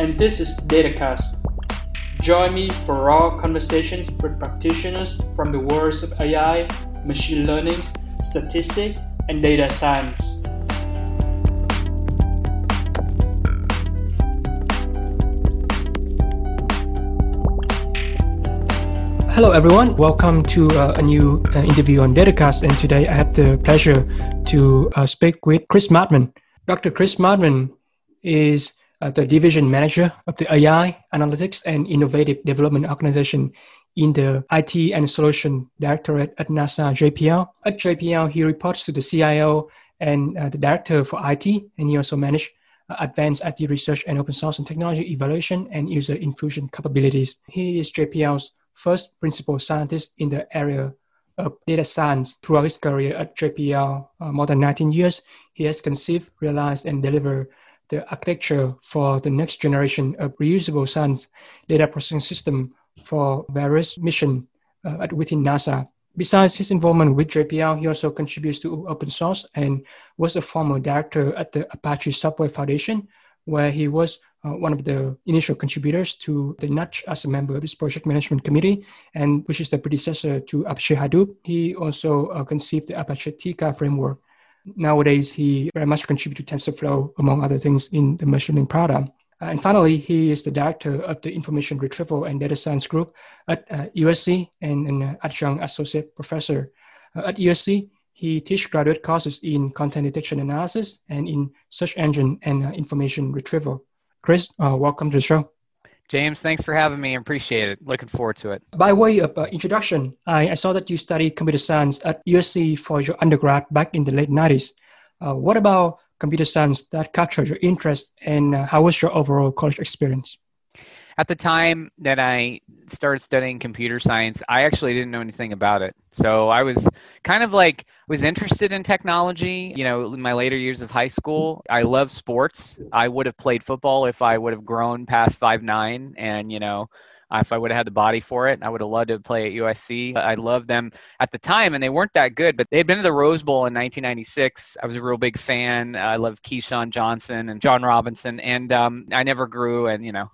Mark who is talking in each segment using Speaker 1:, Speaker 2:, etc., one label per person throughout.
Speaker 1: and this is DataCast. Join me for raw conversations with practitioners from the worlds of AI, machine learning, statistics, and data science.
Speaker 2: Hello, everyone. Welcome to uh, a new uh, interview on DataCast. And today I have the pleasure to uh, speak with Chris Mattmann. Dr. Chris Mattmann is uh, the division manager of the AI, Analytics, and Innovative Development Organization in the IT and Solution Directorate at NASA JPL. At JPL, he reports to the CIO and uh, the Director for IT, and he also manages uh, advanced IT research and open source and technology evaluation and user infusion capabilities. He is JPL's first principal scientist in the area of data science throughout his career at JPL, uh, more than 19 years. He has conceived, realized, and delivered the architecture for the next generation of reusable science data processing system for various missions uh, within NASA. Besides his involvement with JPL, he also contributes to open source and was a former director at the Apache Software Foundation, where he was uh, one of the initial contributors to the Nutch as a member of this project management committee, and which is the predecessor to Apache Hadoop. He also uh, conceived the Apache Tika framework. Nowadays, he very much contributes to TensorFlow, among other things, in the machine learning product. Uh, and finally, he is the director of the Information Retrieval and Data Science Group at uh, USC and an adjunct associate professor. Uh, at USC, he teaches graduate courses in content detection analysis and in search engine and uh, information retrieval. Chris, uh, welcome to the show.
Speaker 3: James, thanks for having me. Appreciate it. Looking forward to it.
Speaker 2: By way of uh, introduction, I, I, saw that you studied computer science at USC for your undergrad back in the late 90s. Uh, what about computer science that captured your interest, and uh, how was your overall college experience?
Speaker 3: At the time that I started studying computer science, I actually didn't know anything about it. So I was kind of like was interested in technology, you know, in my later years of high school. I love sports. I would have played football if I would have grown past five nine and, you know, if I would have had the body for it, I would have loved to play at USC. I loved them at the time, and they weren't that good, but they had been to the Rose Bowl in 1996. I was a real big fan. I loved Keyshawn Johnson and John Robinson, and um, I never grew, and you know,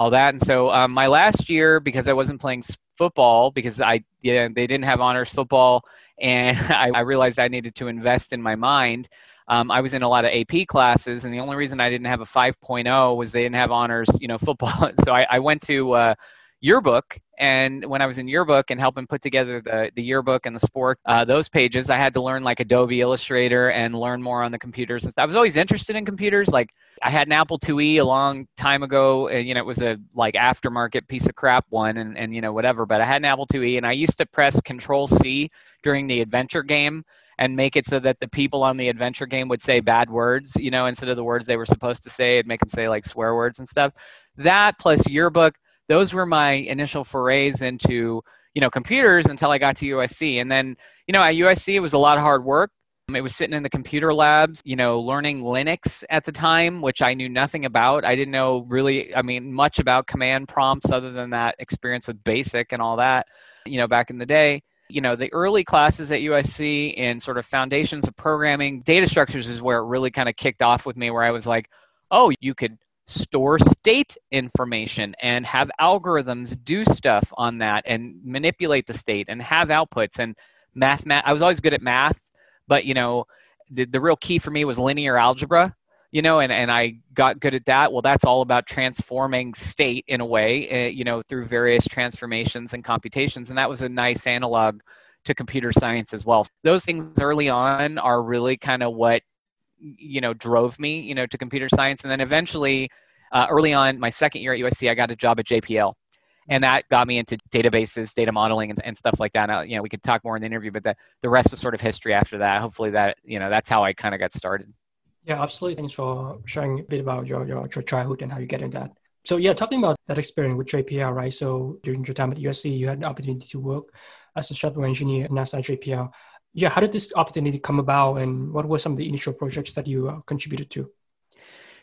Speaker 3: all that. And so um, my last year, because I wasn't playing football, because I yeah, they didn't have honors football, and I, I realized I needed to invest in my mind. Um, I was in a lot of AP classes, and the only reason I didn't have a 5.0 was they didn't have honors, you know, football. so I, I went to uh, yearbook and when i was in yearbook and helping put together the, the yearbook and the sport uh, those pages i had to learn like adobe illustrator and learn more on the computers and i was always interested in computers like i had an apple iie a long time ago and you know it was a like aftermarket piece of crap one and, and you know whatever but i had an apple iie and i used to press control c during the adventure game and make it so that the people on the adventure game would say bad words, you know, instead of the words they were supposed to say, it'd make them say like swear words and stuff. That plus yearbook, those were my initial forays into you know computers until I got to USC. And then you know at USC it was a lot of hard work. Um, it was sitting in the computer labs, you know, learning Linux at the time, which I knew nothing about. I didn't know really, I mean, much about command prompts other than that experience with BASIC and all that, you know, back in the day. You know, the early classes at USC in sort of foundations of programming, data structures is where it really kind of kicked off with me, where I was like, oh, you could store state information and have algorithms do stuff on that and manipulate the state and have outputs and math, math I was always good at math, but you know, the, the real key for me was linear algebra, you know, and, and I got good at that. Well, that's all about transforming state in a way, uh, you know, through various transformations and computations. And that was a nice analog to computer science as well. Those things early on are really kind of what you know drove me you know to computer science. And then eventually uh, early on my second year at usc i got a job at jpl and that got me into databases data modeling and, and stuff like that. Now you know we could talk more in the interview but the, the rest was sort of history after that. Hopefully that you know that's how i kind of got started.
Speaker 2: Yeah absolutely. Thanks for sharing a bit about your, your, your childhood and how you get into that. So yeah, talking about that experience with JPL, right? So during your time at USC, you had the opportunity to work as a software engineer at NASA JPL. Yeah, how did this opportunity come about, and what were some of the initial projects that you uh, contributed to?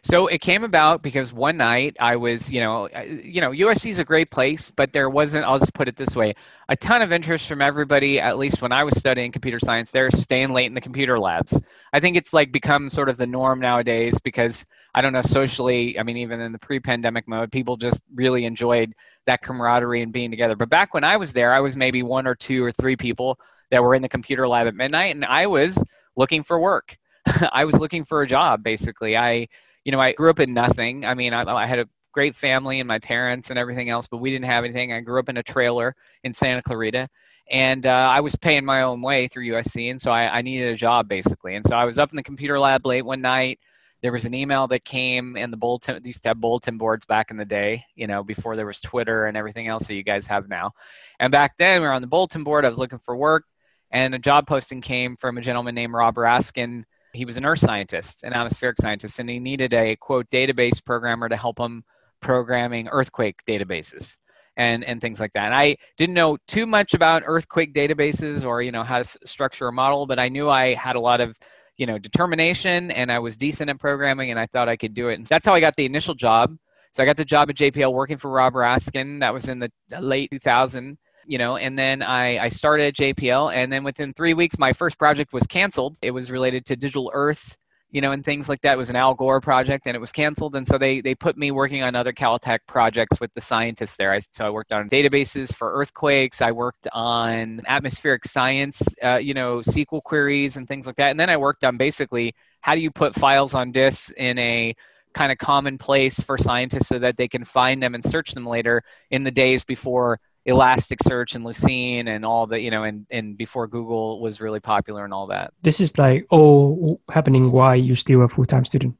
Speaker 3: So it came about because one night I was, you know, you know, USC is a great place, but there wasn't. I'll just put it this way: a ton of interest from everybody. At least when I was studying computer science, they're staying late in the computer labs. I think it's like become sort of the norm nowadays because I don't know socially. I mean, even in the pre-pandemic mode, people just really enjoyed that camaraderie and being together. But back when I was there, I was maybe one or two or three people that were in the computer lab at midnight, and I was looking for work. I was looking for a job, basically. I you know, I grew up in nothing. I mean, I, I had a great family and my parents and everything else, but we didn't have anything. I grew up in a trailer in Santa Clarita, and uh, I was paying my own way through USC, and so I, I needed a job basically. And so I was up in the computer lab late one night. There was an email that came, and the bulletin. These to have bulletin boards back in the day, you know, before there was Twitter and everything else that you guys have now. And back then, we were on the bulletin board. I was looking for work, and a job posting came from a gentleman named Rob Raskin he was an earth scientist, an atmospheric scientist, and he needed a quote database programmer to help him programming earthquake databases and and things like that. And I didn't know too much about earthquake databases or you know how to structure a model, but I knew I had a lot of you know determination and I was decent at programming and I thought I could do it. And that's how I got the initial job. So I got the job at JPL working for Rob Raskin. That was in the late 2000 you know, and then I, I started JPL, and then within three weeks, my first project was canceled. It was related to Digital Earth, you know, and things like that. It was an Al Gore project, and it was canceled, and so they they put me working on other Caltech projects with the scientists there. I, so I worked on databases for earthquakes. I worked on atmospheric science, uh, you know, SQL queries and things like that, and then I worked on basically how do you put files on disks in a kind of common place for scientists so that they can find them and search them later in the days before Elasticsearch and Lucene and all the you know and and before Google was really popular and all that.
Speaker 2: This is like all happening while you're still a full time student,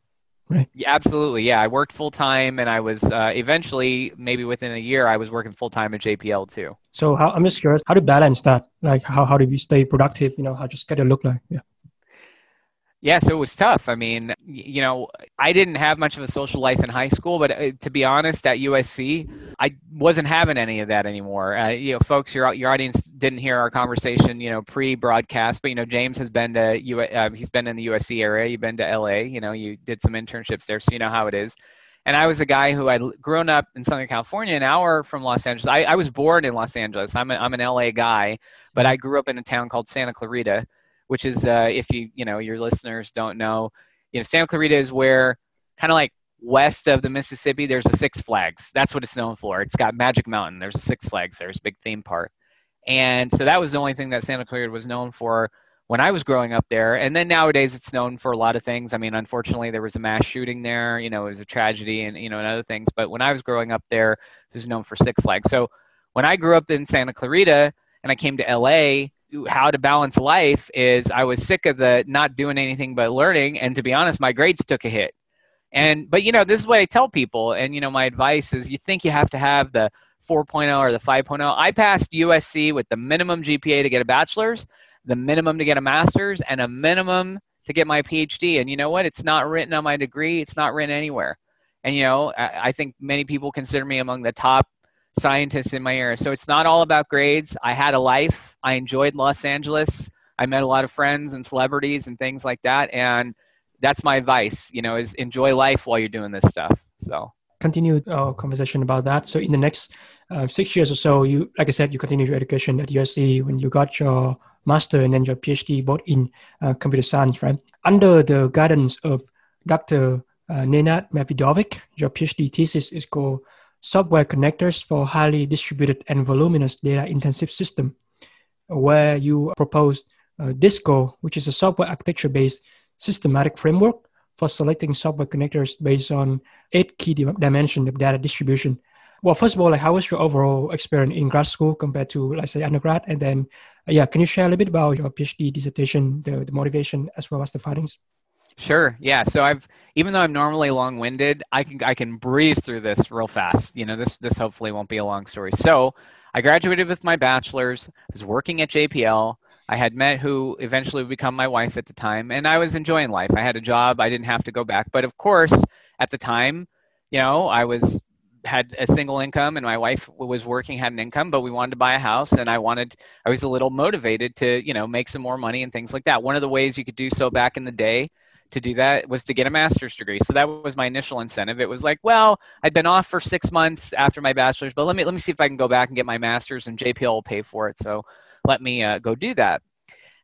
Speaker 2: right?
Speaker 3: Yeah, absolutely. Yeah, I worked full time, and I was uh, eventually maybe within a year I was working full time at JPL too.
Speaker 2: So how, I'm just curious, how to balance that? Like how how do you stay productive? You know, how your schedule look like? Yeah.
Speaker 3: Yeah, so it was tough. I mean, you know, I didn't have much of a social life in high school, but uh, to be honest, at USC, I wasn't having any of that anymore. Uh, you know, folks, your your audience didn't hear our conversation, you know, pre-broadcast, but you know, James has been to U. Uh, he's been in the USC area. You've been to LA. You know, you did some internships there, so you know how it is. And I was a guy who had grown up in Southern California, an hour from Los Angeles. I, I was born in Los Angeles. I'm a, I'm an LA guy, but I grew up in a town called Santa Clarita which is uh, if you you know your listeners don't know, you know Santa Clarita is where kind of like west of the Mississippi, there's a Six Flags. That's what it's known for. It's got Magic Mountain. There's a Six Flags. There's a big theme park, and so that was the only thing that Santa Clarita was known for when I was growing up there. And then nowadays it's known for a lot of things. I mean, unfortunately, there was a mass shooting there. You know, it was a tragedy, and you know, and other things. But when I was growing up there, it was known for Six Flags. So when I grew up in Santa Clarita and I came to LA, how to balance life is I was sick of the not doing anything but learning, and to be honest, my grades took a hit. And but you know, this is what I tell people, and you know, my advice is you think you have to have the 4.0 or the 5.0. I passed USC with the minimum GPA to get a bachelor's, the minimum to get a master's, and a minimum to get my PhD. And you know what? It's not written on my degree. It's not written anywhere. And you know, I, I think many people consider me among the top scientists in my area. So it's not all about grades. I had a life. I enjoyed Los Angeles. I met a lot of friends and celebrities and things like that. And that's my advice, you know, is enjoy life while you're doing this stuff. So
Speaker 2: continue our conversation about that. So in the next uh, six years or so, you, like I said, you continue your education at USC when you got your master and then your PhD both in uh, computer science, right? Under the guidance of Dr. Uh, Nenad Medvidović, your PhD thesis is called software connectors for highly distributed and voluminous data intensive system, where you proposed uh, DISCO, which is a software architecture based systematic framework for selecting software connectors based on eight key dimensions of data distribution. Well, first of all, like how was your overall experience in grad school compared to, let's say, undergrad? And then, yeah, can you share a little bit about your PhD dissertation, the, the motivation, as well as the findings?
Speaker 3: Sure. Yeah. So I've even though I'm normally long-winded, I can I can breeze through this real fast. You know, this this hopefully won't be a long story. So I graduated with my bachelor's. I was working at JPL. I had met who eventually would become my wife at the time, and I was enjoying life. I had a job. I didn't have to go back. But of course, at the time, you know, I was had a single income and my wife was working had an income but we wanted to buy a house and i wanted i was a little motivated to you know make some more money and things like that one of the ways you could do so back in the day to do that was to get a master's degree so that was my initial incentive it was like well i'd been off for six months after my bachelor's but let me let me see if i can go back and get my master's and jpl will pay for it so let me uh, go do that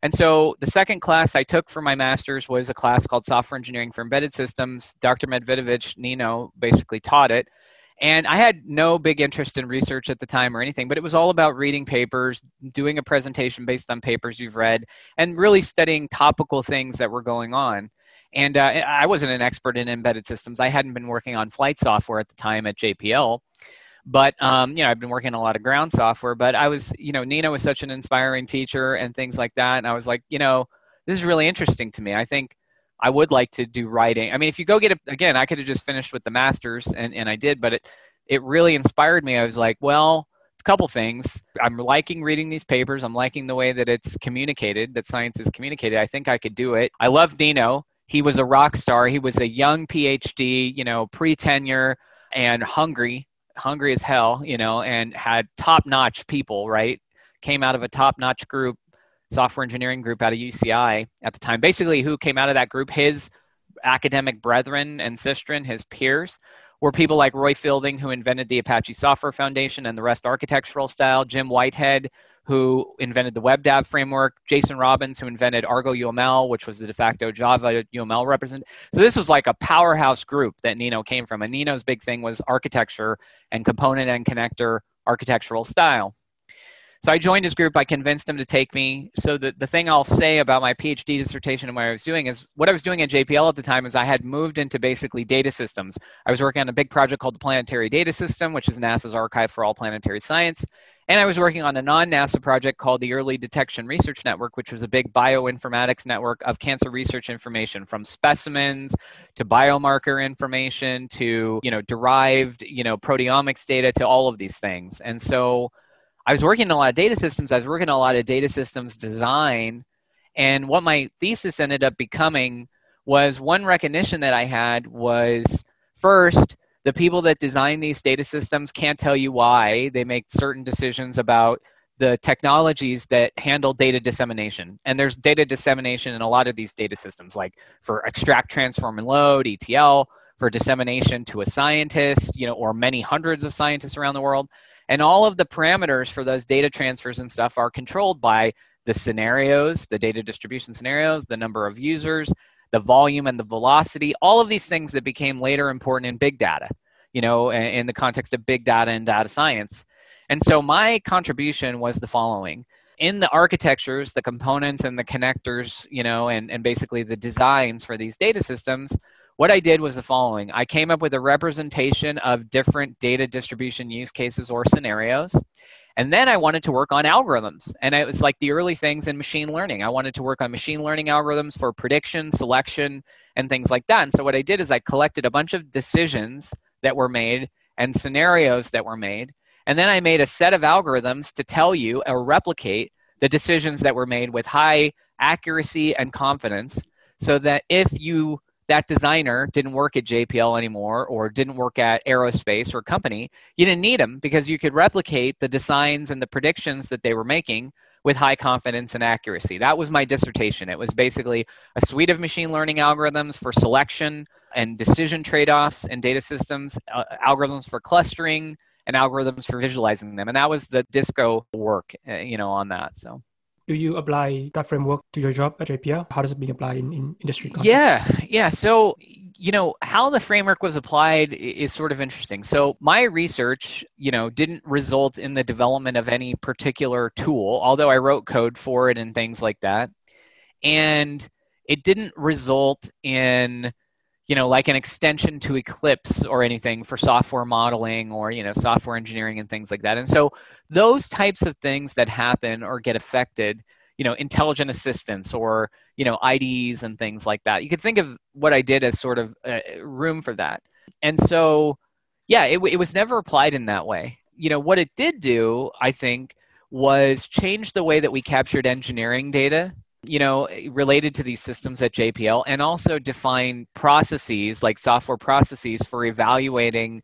Speaker 3: and so the second class I took for my master's was a class called Software Engineering for Embedded Systems. Dr. Medvidović Neno basically taught it. And I had no big interest in research at the time or anything, but it was all about reading papers, doing a presentation based on papers you've read, and really studying topical things that were going on. And uh, I wasn't an expert in embedded systems. I hadn't been working on flight software at the time at JPL. But um, you know, I've been working on a lot of ground software. But I was, you know, Neno was such an inspiring teacher and things like that. And I was like, you know, this is really interesting to me. I think I would like to do writing. I mean, if you go get it again, I could have just finished with the masters, and and I did, but it it really inspired me. I was like, well, a couple things. I'm liking reading these papers. I'm liking the way that it's communicated, that science is communicated. I think I could do it. I love Neno. He was a rock star. He was a young PhD, you know, pre tenure and hungry, hungry as hell, you know, and had top notch people, right? Came out of a top notch group software engineering group out of UCI at the time. Basically, who came out of that group, his academic brethren and sistren, his peers, were people like Roy Fielding, who invented the Apache Software Foundation and the REST architectural style, Jim Whitehead, who invented the WebDAV framework, Jason Robbins, who invented Argo UML, which was the de facto Java UML represent. So this was like a powerhouse group that Neno came from. And Neno's big thing was architecture and component and connector architectural style. So I joined his group. I convinced him to take me. So the, the thing I'll say about my PhD dissertation and what I was doing is what I was doing at JPL at the time is I had moved into basically data systems. I was working on a big project called the Planetary Data System, which is NASA's archive for all planetary science. And I was working on a non NASA project called the Early Detection Research Network, which was a big bioinformatics network of cancer research information from specimens to biomarker information to, you know, derived, you know, proteomics data to all of these things. And so I was working in a lot of data systems. I was working a lot of data systems design. And what my thesis ended up becoming was one recognition that I had was first, the people that design these data systems can't tell you why they make certain decisions about the technologies that handle data dissemination. And there's data dissemination in a lot of these data systems, like for extract, transform, and load, ETL, for dissemination to a scientist, you know, or many hundreds of scientists around the world. And all of the parameters for those data transfers and stuff are controlled by the scenarios, the data distribution scenarios, the number of users, the volume and the velocity, all of these things that became later important in big data, you know, in the context of big data and data science. And so my contribution was the following. In the architectures, the components and the connectors, you know, and, and basically the designs for these data systems, what I did was the following I came up with a representation of different data distribution use cases or scenarios. And then I wanted to work on algorithms. And it was like the early things in machine learning. I wanted to work on machine learning algorithms for prediction, selection, and things like that. And so what I did is I collected a bunch of decisions that were made and scenarios that were made. And then I made a set of algorithms to tell you or replicate the decisions that were made with high accuracy and confidence so that if you that designer didn't work at JPL anymore or didn't work at aerospace or company, you didn't need them because you could replicate the designs and the predictions that they were making with high confidence and accuracy. That was my dissertation. It was basically a suite of machine learning algorithms for selection and decision trade offs in data systems, uh, algorithms for clustering, and algorithms for visualizing them. And that was the disco work, uh, you know, on that. So
Speaker 2: do you apply that framework to your job at JPL? How does it being applied in, in industry?
Speaker 3: Context? Yeah, yeah. So, you know, how the framework was applied is sort of interesting. So, my research, you know, didn't result in the development of any particular tool, although I wrote code for it and things like that. And it didn't result in you know, like an extension to Eclipse or anything for software modeling or, you know, software engineering and things like that. And so those types of things that happen or get affected, you know, intelligent assistants or, you know, IDs and things like that. You could think of what I did as sort of room for that. And so, yeah, it, it was never applied in that way. You know, what it did do, I think, was change the way that we captured engineering data you know, related to these systems at JPL and also define processes like software processes for evaluating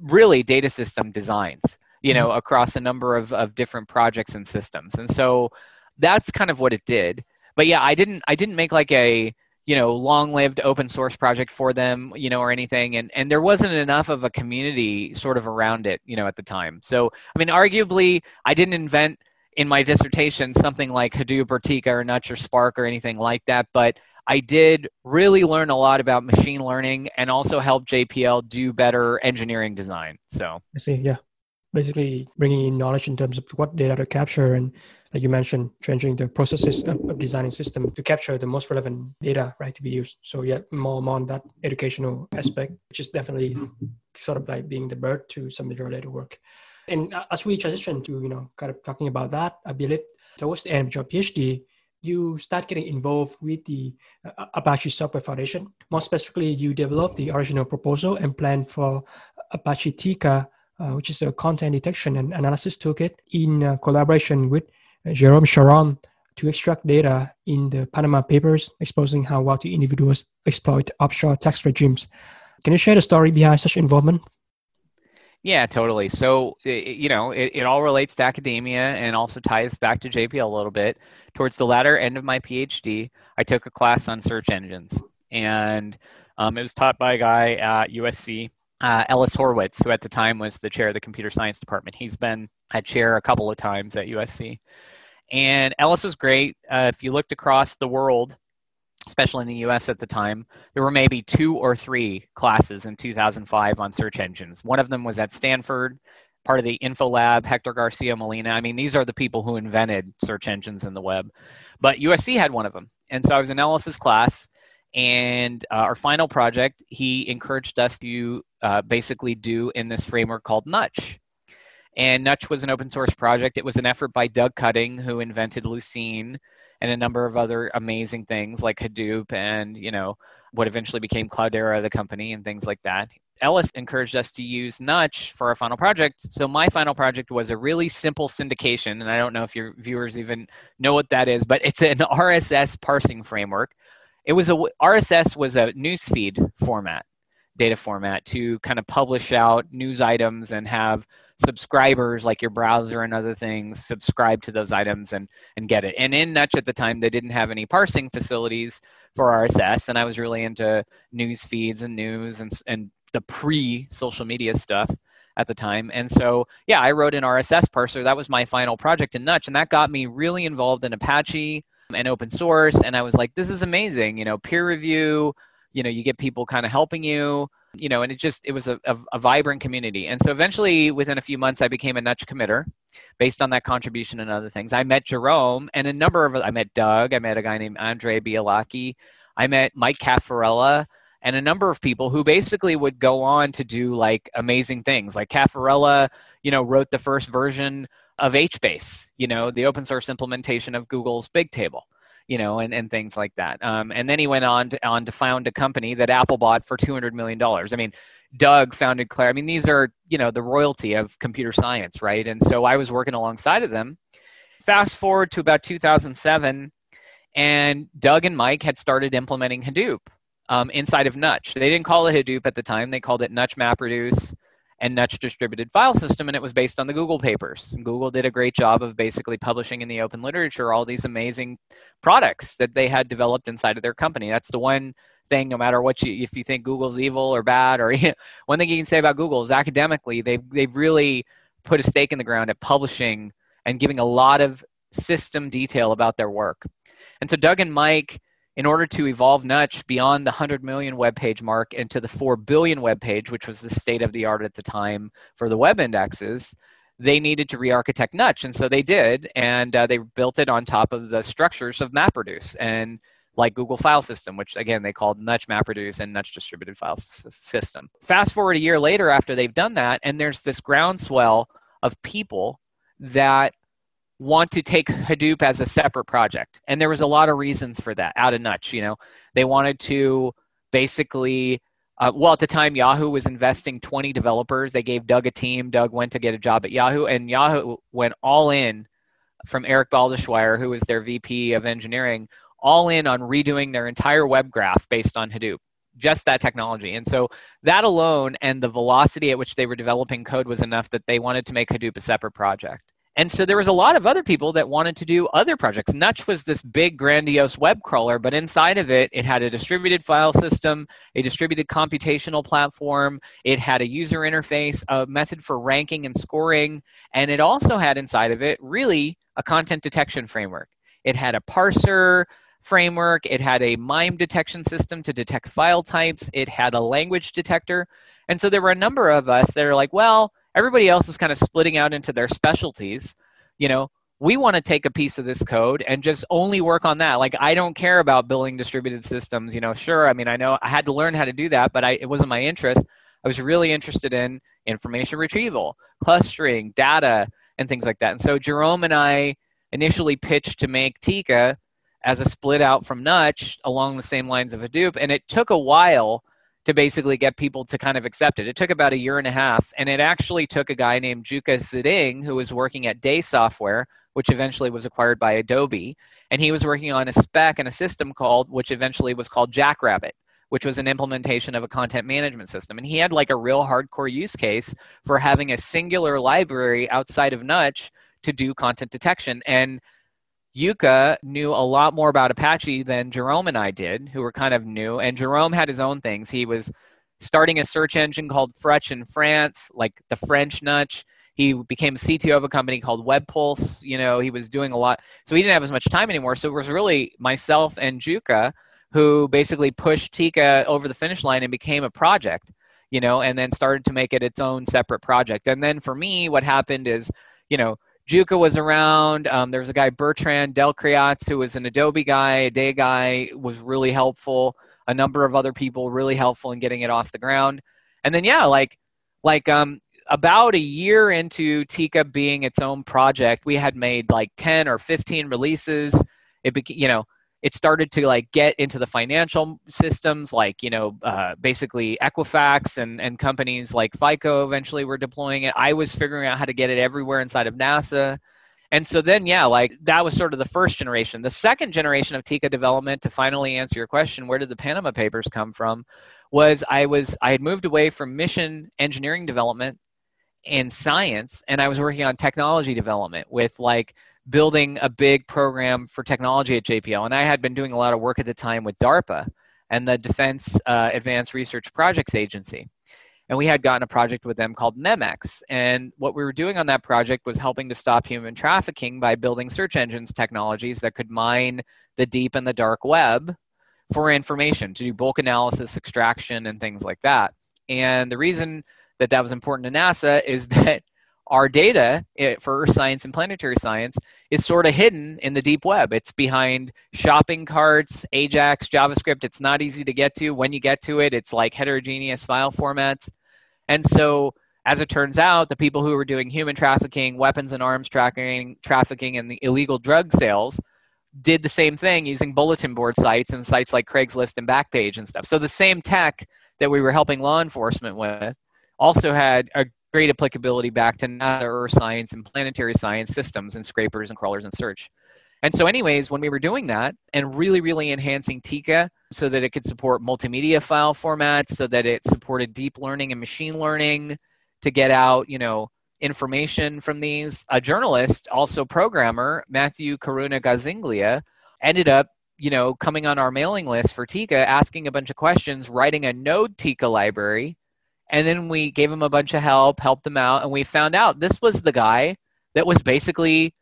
Speaker 3: really data system designs, you know, mm-hmm. across a number of, of different projects and systems. And so that's kind of what it did. But yeah, I didn't I didn't make like a you know long lived open source project for them you know or anything and and there wasn't enough of a community sort of around it you know at the time so i mean arguably i didn't invent in my dissertation something like hadoop or tika or nutch or spark or anything like that but i did really learn a lot about machine learning and also help jpl do better engineering design so
Speaker 2: i see yeah basically bringing in knowledge in terms of what data to capture and like you mentioned, changing the processes of, of, designing system to capture the most relevant data, right, to be used. So yeah, more, more on that educational aspect, which is definitely sort of like being the bird to some of your later work. And as we transition to, you know, kind of talking about that, I believe towards the end of your PhD, you start getting involved with the uh, Apache Software Foundation. More specifically, you developed the original proposal and plan for Apache Tika, uh, which is a content detection and analysis toolkit in uh, collaboration with Jerome Charron to extract data in the Panama Papers exposing how wealthy individuals exploit offshore tax regimes. Can you share the story behind such involvement?
Speaker 3: Yeah, totally. So, you know, it, it all relates to academia and also ties back to JPL a little bit. Towards the latter end of my PhD, I took a class on search engines, and um, it was taught by a guy at USC, uh, Ellis Horowitz, who at the time was the chair of the computer science department. He's been at chair a couple of times at USC. And Ellis was great. Uh, if you looked across the world, especially in the US at the time, there were maybe two or three classes in 2005 on search engines. One of them was at Stanford, part of the InfoLab, Hector Garcia Molina. I mean, these are the people who invented search engines in the web. But USC had one of them. And so I was in Ellis's class. And uh, our final project, he encouraged us to uh, basically do in this framework called Nutch. And Nutch was an open source project. It was an effort by Doug Cutting, who invented Lucene and a number of other amazing things like Hadoop and, you know, what eventually became Cloudera, the company, and things like that. Ellis encouraged us to use Nutch for our final project. So my final project was a really simple syndication, and I don't know if your viewers even know what that is, but it's an RSS parsing framework. It was a RSS was a newsfeed format, data format to kind of publish out news items and have subscribers like your browser and other things subscribe to those items and and get it. And in nutch at the time they didn't have any parsing facilities for rss and i was really into news feeds and news and and the pre social media stuff at the time. And so yeah i wrote an rss parser. That was my final project in nutch and that got me really involved in apache and open source. And i was like this is amazing. You know peer review you know you get people kind of helping you you know, and it just it was a, a, a, vibrant community. And so eventually, within a few months, I became a Nutch committer based on that contribution and other things. I met Jerome and a number of I met Doug. I met a guy named Andre Bialecki. I met Mike Cafarella and a number of people who basically would go on to do like amazing things. Like Cafarella, you know, wrote the first version of HBase, you know, the open source implementation of Google's Bigtable you know, and, and things like that. Um, and then he went on to, on to found a company that Apple bought for $200 million. I mean, Doug founded Claire. I mean, these are, you know, the royalty of computer science, right? And so I was working alongside of them. Fast forward to about 2007, and Doug and Mike had started implementing Hadoop um, inside of Nutch. They didn't call it Hadoop at the time, they called it Nutch MapReduce and Nutch distributed file system, and it was based on the Google papers. Google did a great job of basically publishing in the open literature all these amazing products that they had developed inside of their company. That's the one thing, no matter what you, if you think Google's evil or bad, or one thing you can say about Google is academically, they've, they've really put a stake in the ground at publishing and giving a lot of system detail about their work. And so Doug and Mike in order to evolve Nutch beyond the 100 million web page mark into the 4 billion web page, which was the state of the art at the time for the web indexes, they needed to re-architect Nutch, and so they did, and uh, they built it on top of the structures of MapReduce and like Google File System, which again they called Nutch MapReduce and Nutch Distributed File S- System. Fast forward a year later after they've done that, and there's this groundswell of people that want to take Hadoop as a separate project. And there was a lot of reasons for that out of Nutch. You know, they wanted to basically, uh, well, at the time, Yahoo was investing 20 developers. They gave Doug a team. Doug went to get a job at Yahoo, and Yahoo went all in from Eric Baldeschwieler, who was their VP of engineering, all in on redoing their entire web graph based on Hadoop. just that technology. And so that alone and the velocity at which they were developing code was enough that they wanted to make Hadoop a separate project. And so there was a lot of other people that wanted to do other projects. Nutch was this big, grandiose web crawler, but inside of it, it had a distributed file system, a distributed computational platform, it had a user interface, a method for ranking and scoring, and it also had inside of it really a content detection framework. It had a parser framework, it had a MIME detection system to detect file types, it had a language detector. And so there were a number of us that are like, well, everybody else is kind of splitting out into their specialties. You know, we want to take a piece of this code and just only work on that. Like, I don't care about building distributed systems. You know, sure, I mean, I know I had to learn how to do that, but I, it wasn't my interest. I was really interested in information retrieval, clustering, data, and things like that. And so Jerome and I initially pitched to make Tika as a split out from Nutch along the same lines of Hadoop. And it took a while to basically get people to kind of accept it. It took about a year and a half, and it actually took a guy named Jukka Zitting who was working at Day Software, which eventually was acquired by Adobe, and he was working on a spec and a system called, which eventually was called Jackrabbit, which was an implementation of a content management system. And he had like a real hardcore use case for having a singular library outside of Nutch to do content detection. And Jukka knew a lot more about Apache than Jerome and I did, who were kind of new. And Jerome had his own things. He was starting a search engine called Frech in France, like the French Nutch. He became CTO of a company called WebPulse. You know, he was doing a lot. So he didn't have as much time anymore. So it was really myself and Jukka who basically pushed Tika over the finish line and became a project, you know, and then started to make it its own separate project. And then for me, what happened is, you know, Jukka was around. Um, there was a guy Bertrand Delacretaz who was an Adobe guy, a day guy, was really helpful. A number of other people really helpful in getting it off the ground. And then yeah, like like um about a year into Tika being its own project, we had made like 10 or 15 releases. It became, you know, it started to like get into the financial systems like you know uh, basically equifax and, and companies like fico eventually were deploying it. I was figuring out how to get it everywhere inside of nasa. And so then yeah like that was sort of the first generation. The second generation of tika development to finally answer your question where did the panama papers come from was i was i had moved away from mission engineering development and science and i was working on technology development with like building a big program for technology at JPL. And I had been doing a lot of work at the time with DARPA and the Defense uh, Advanced Research Projects Agency. And we had gotten a project with them called MEMEX. And what we were doing on that project was helping to stop human trafficking by building search engines technologies that could mine the deep and the dark web for information to do bulk analysis, extraction, and things like that. And the reason that that was important to NASA is that our data eh, for earth science and planetary science is sort of hidden in the deep web. It's behind shopping carts, Ajax, JavaScript. It's not easy to get to. When you get to it, it's like heterogeneous file formats. And so, as it turns out, the people who were doing human trafficking, weapons and arms trafficking, trafficking, and the illegal drug sales did the same thing using bulletin board sites and sites like Craigslist and Backpage and stuff. So the same tech that we were helping law enforcement with also had a great applicability back to NASA Earth science and planetary science systems and scrapers and crawlers and search. And so, anyways, when we were doing that and really, really enhancing Tika so that it could support multimedia file formats, so that it supported deep learning and machine learning to get out, you know, information from these, a journalist, also programmer, Matthew Caruana Galizia, ended up, you know, coming on our mailing list for Tika, asking a bunch of questions, writing a Node Tika library and then we gave him a bunch of help, helped him out, and we found out this was the guy that was basically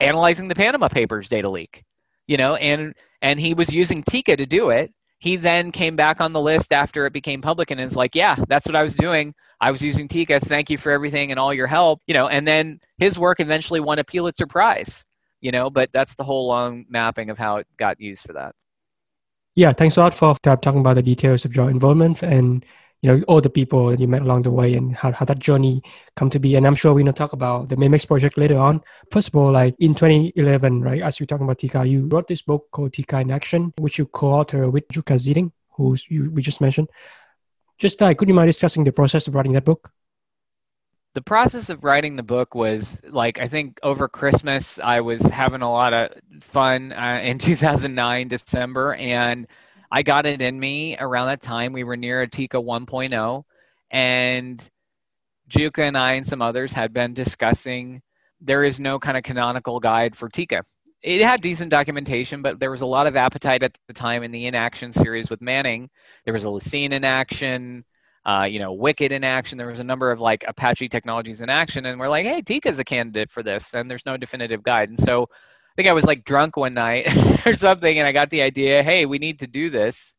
Speaker 3: analyzing the Panama Papers data leak. You know, and and he was using Tika to do it. He then came back on the list after it became public and is like, "Yeah, that's what I was doing. I was using Tika. Thank you for everything and all your help." You know, and then his work eventually won a Pulitzer Prize. You know, but that's the whole long mapping of how it got used for that.
Speaker 2: Yeah, thanks a lot for talking about the details of your involvement and you know all the people that you met along the way and how, how that journey come to be. And i'm sure we're going to talk about the memex project later on. First of all like in 2011 right as you're talking about tika you wrote this book called tika in action which you co-author with Jukka Zitting who you we just mentioned. Just uh, could you mind discussing the process of writing that book?
Speaker 3: The process of writing the book was like i think over christmas i was having a lot of fun uh, in 2009 december and I got it in me around that time. We were near Atika 1.0, and Jukka and I and some others had been discussing there is no kind of canonical guide for Tika. It had decent documentation, but there was a lot of appetite at the time in the in action series with Manning. There was a Lucene in action, uh, you know, Wicket in action. There was a number of like Apache technologies in action, and we're like, hey, Tika's a candidate for this, and there's no definitive guide. And so I think I was like drunk one night or something, and I got the idea, hey, we need to do this.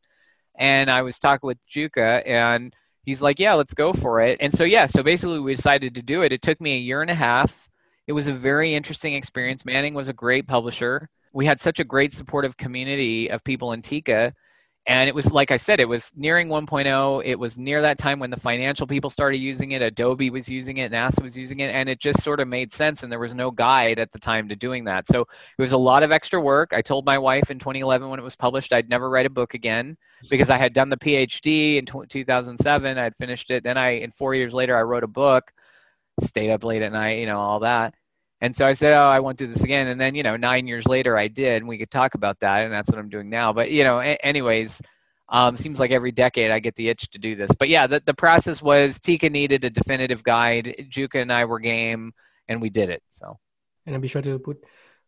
Speaker 3: And I was talking with Jukka, and he's like, yeah, let's go for it. And so, yeah, so basically we decided to do it. It took me a year and a half. It was a very interesting experience. Manning was a great publisher. We had such a great supportive community of people in Tika and it was like i said it was nearing 1.0 it was near that time when the financial people started using it adobe was using it nasa was using it and it just sort of made sense and there was no guide at the time to doing that. So it was a lot of extra work. I told my wife in 2011 when it was published i'd never write a book again because i had done the phd in 2007 i'd finished it. Then i in four years later i wrote a book stayed up late at night you know all that and so I said, "Oh, I won't do this again." And then, you know, nine years later, I did, and we could talk about that, and that's what I'm doing now. But you know, a- anyways, um, seems like every decade I get the itch to do this. But yeah, the, the process was Tika needed a definitive guide. Jukka and I were game, and we did it. So,
Speaker 2: and I'll be sure to put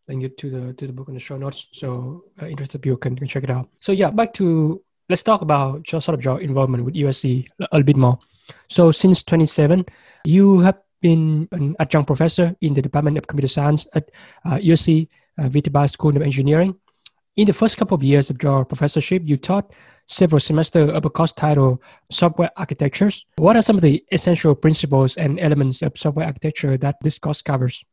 Speaker 2: link to the to the book in the show notes, so uh, interested people can, can check it out. So yeah, back to let's talk about just sort of your involvement with USC a little bit more. So since 27, you have been an adjunct professor in the Department of Computer Science at uh, USC uh, School of Engineering. In the first couple of years of your professorship, you taught several semesters of a course titled Software Architectures. What are some of the essential principles and elements of software architecture that this course covers?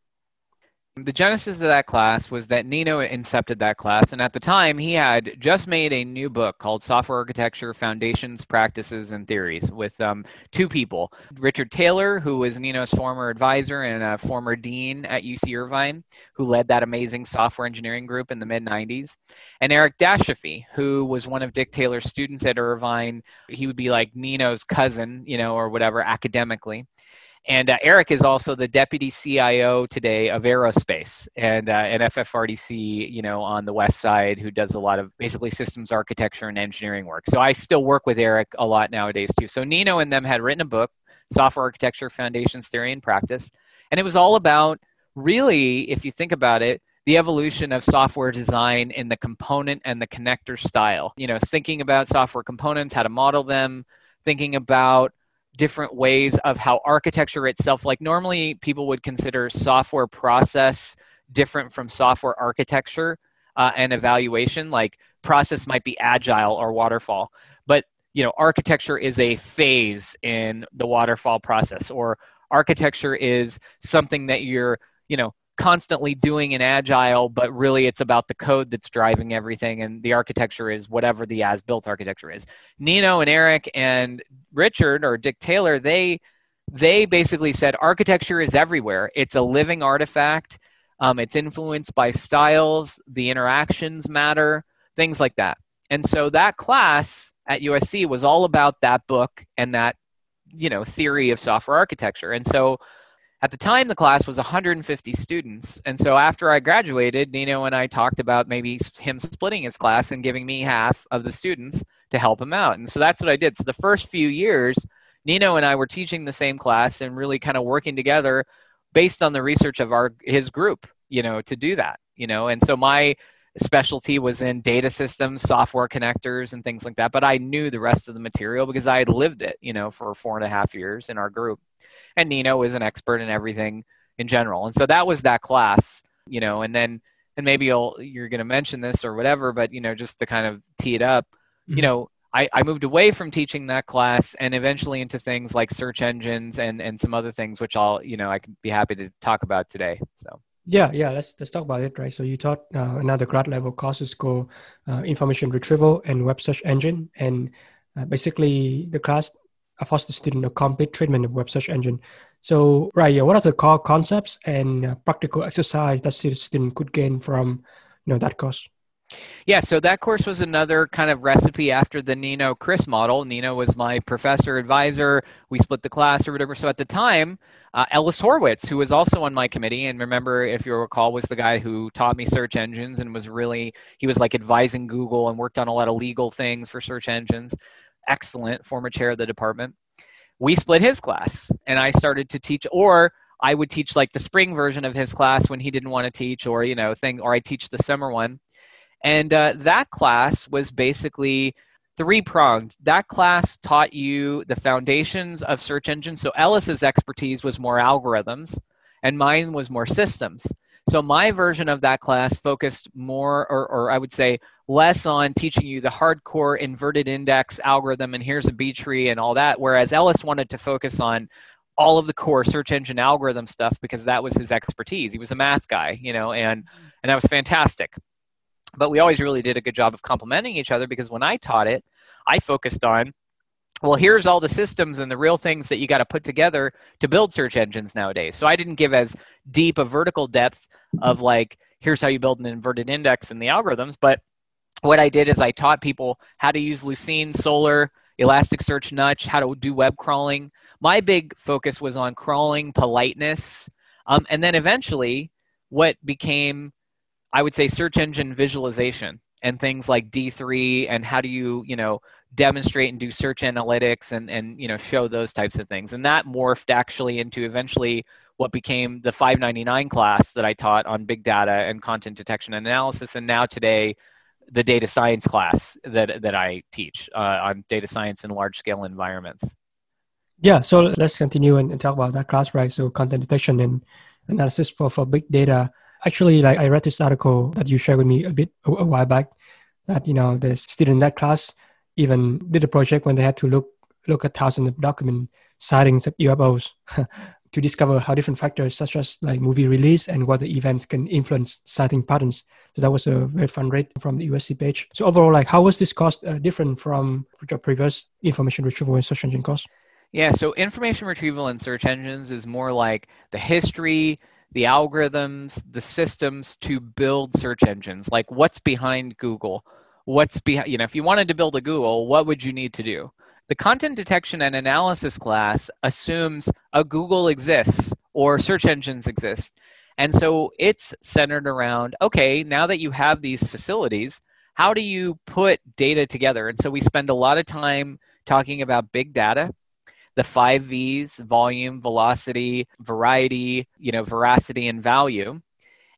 Speaker 3: The genesis of that class was that Neno incepted that class, and at the time he had just made a new book called Software Architecture Foundations, Practices, and Theories with um, two people Richard Taylor, who was Neno's former advisor and a former dean at UC Irvine, who led that amazing software engineering group in the mid 90s, and Eric Dashofy, who was one of Dick Taylor's students at Irvine. He would be like Neno's cousin, you know, or whatever academically. And uh, Eric is also the deputy CIO today of aerospace and uh, an FFRDC, you know, on the west side, who does a lot of basically systems architecture and engineering work. So I still work with Eric a lot nowadays too. So Neno and them had written a book, Software Architecture Foundations Theory and Practice, and it was all about really, if you think about it, the evolution of software design in the component and the connector style. You know, thinking about software components, how to model them, thinking about different ways of how architecture itself like normally people would consider software process different from software architecture uh, and evaluation like process might be agile or waterfall but you know architecture is a phase in the waterfall process or architecture is something that you're you know constantly doing in agile but really it's about the code that's driving everything and the architecture is whatever the as built architecture is. Neno and eric and richard or dick taylor they they basically said architecture is everywhere. It's a living artifact. Um, it's influenced by styles the interactions matter things like that. And so that class at usc was all about that book and that you know theory of software architecture. And so at the time, the class was 150 students. And so after I graduated, Neno and I talked about maybe him splitting his class and giving me half of the students to help him out. And so that's what I did. So the first few years, Neno and I were teaching the same class and really kind of working together based on the research of our his group, you know, to do that, you know. And so my specialty was in data systems, software connectors, and things like that. But I knew the rest of the material because I had lived it, you know, for four and a half years in our group. And Neno is an expert in everything in general. And so that was that class, you know, and then, and maybe you'll, you're going to mention this or whatever, but, you know, just to kind of tee it up, mm-hmm. you know, I, I moved away from teaching that class and eventually into things like search engines and, and some other things, which I'll, you know, I can be happy to talk about today. So.
Speaker 2: Yeah, yeah. Let's let's talk about it, right? So you taught uh, another grad level courses called uh, information retrieval and web search engine, and uh, basically the class offers the student a complete treatment of web search engine. So right, yeah. What are the core concepts and uh, practical exercise that student could gain from you know that course?
Speaker 3: Yeah, so that course was another kind of recipe after the Neno Chris model. Neno was my professor advisor. We split the class or whatever. So at the time, uh, Ellis Horowitz, who was also on my committee, and remember, if you recall, was the guy who taught me search engines and was really, he was like advising Google and worked on a lot of legal things for search engines. Excellent, former chair of the department. We split his class, and I started to teach, or I would teach like the spring version of his class when he didn't want to teach, or, you know, thing, or I teach the summer one and uh, that class was basically three pronged. That class taught you the foundations of search engines. So Ellis's expertise was more algorithms, and mine was more systems. So my version of that class focused more, or, or I would say less on teaching you the hardcore inverted index algorithm and here's a B tree and all that. Whereas Ellis wanted to focus on all of the core search engine algorithm stuff because that was his expertise. He was a math guy, you know, and mm-hmm. and that was fantastic but we always really did a good job of complementing each other because when I taught it, I focused on well, here's all the systems and the real things that you got to put together to build search engines nowadays. So I didn't give as deep a vertical depth of like, here's how you build an inverted index and the algorithms. But what I did is I taught people how to use Lucene, Solr, Elasticsearch, Nutch, how to do web crawling. My big focus was on crawling, politeness, um, and then eventually what became I would say search engine visualization and things like D3 and how do you, you know, demonstrate and do search analytics and, and, you know, show those types of things. And that morphed actually into eventually what became the 599 class that I taught on big data and content detection and analysis. And now today, the data science class that, that I teach uh, on data science in large scale environments.
Speaker 2: Yeah, so let's continue and, and talk about that class, right? So content detection and analysis for, for big data actually like i read this article that you shared with me a bit a, a while back that you know the student in that class even did a project when they had to look look at thousands of document sightings of UFOs to discover how different factors such as like movie release and weather events can influence sighting patterns. So that was a very fun read from the USC page. So overall, like how was this cost uh, different from your previous information retrieval and search engine course?
Speaker 3: Yeah, so information retrieval in search engines is more like the history, the algorithms, the systems to build search engines. Like what's behind Google? What's behind, you know, if you wanted to build a Google, what would you need to do? The content detection and analysis class assumes a Google exists or search engines exist. And so it's centered around okay, now that you have these facilities, how do you put data together? And so we spend a lot of time talking about big data the five V's volume, velocity, variety, you know, veracity, and value.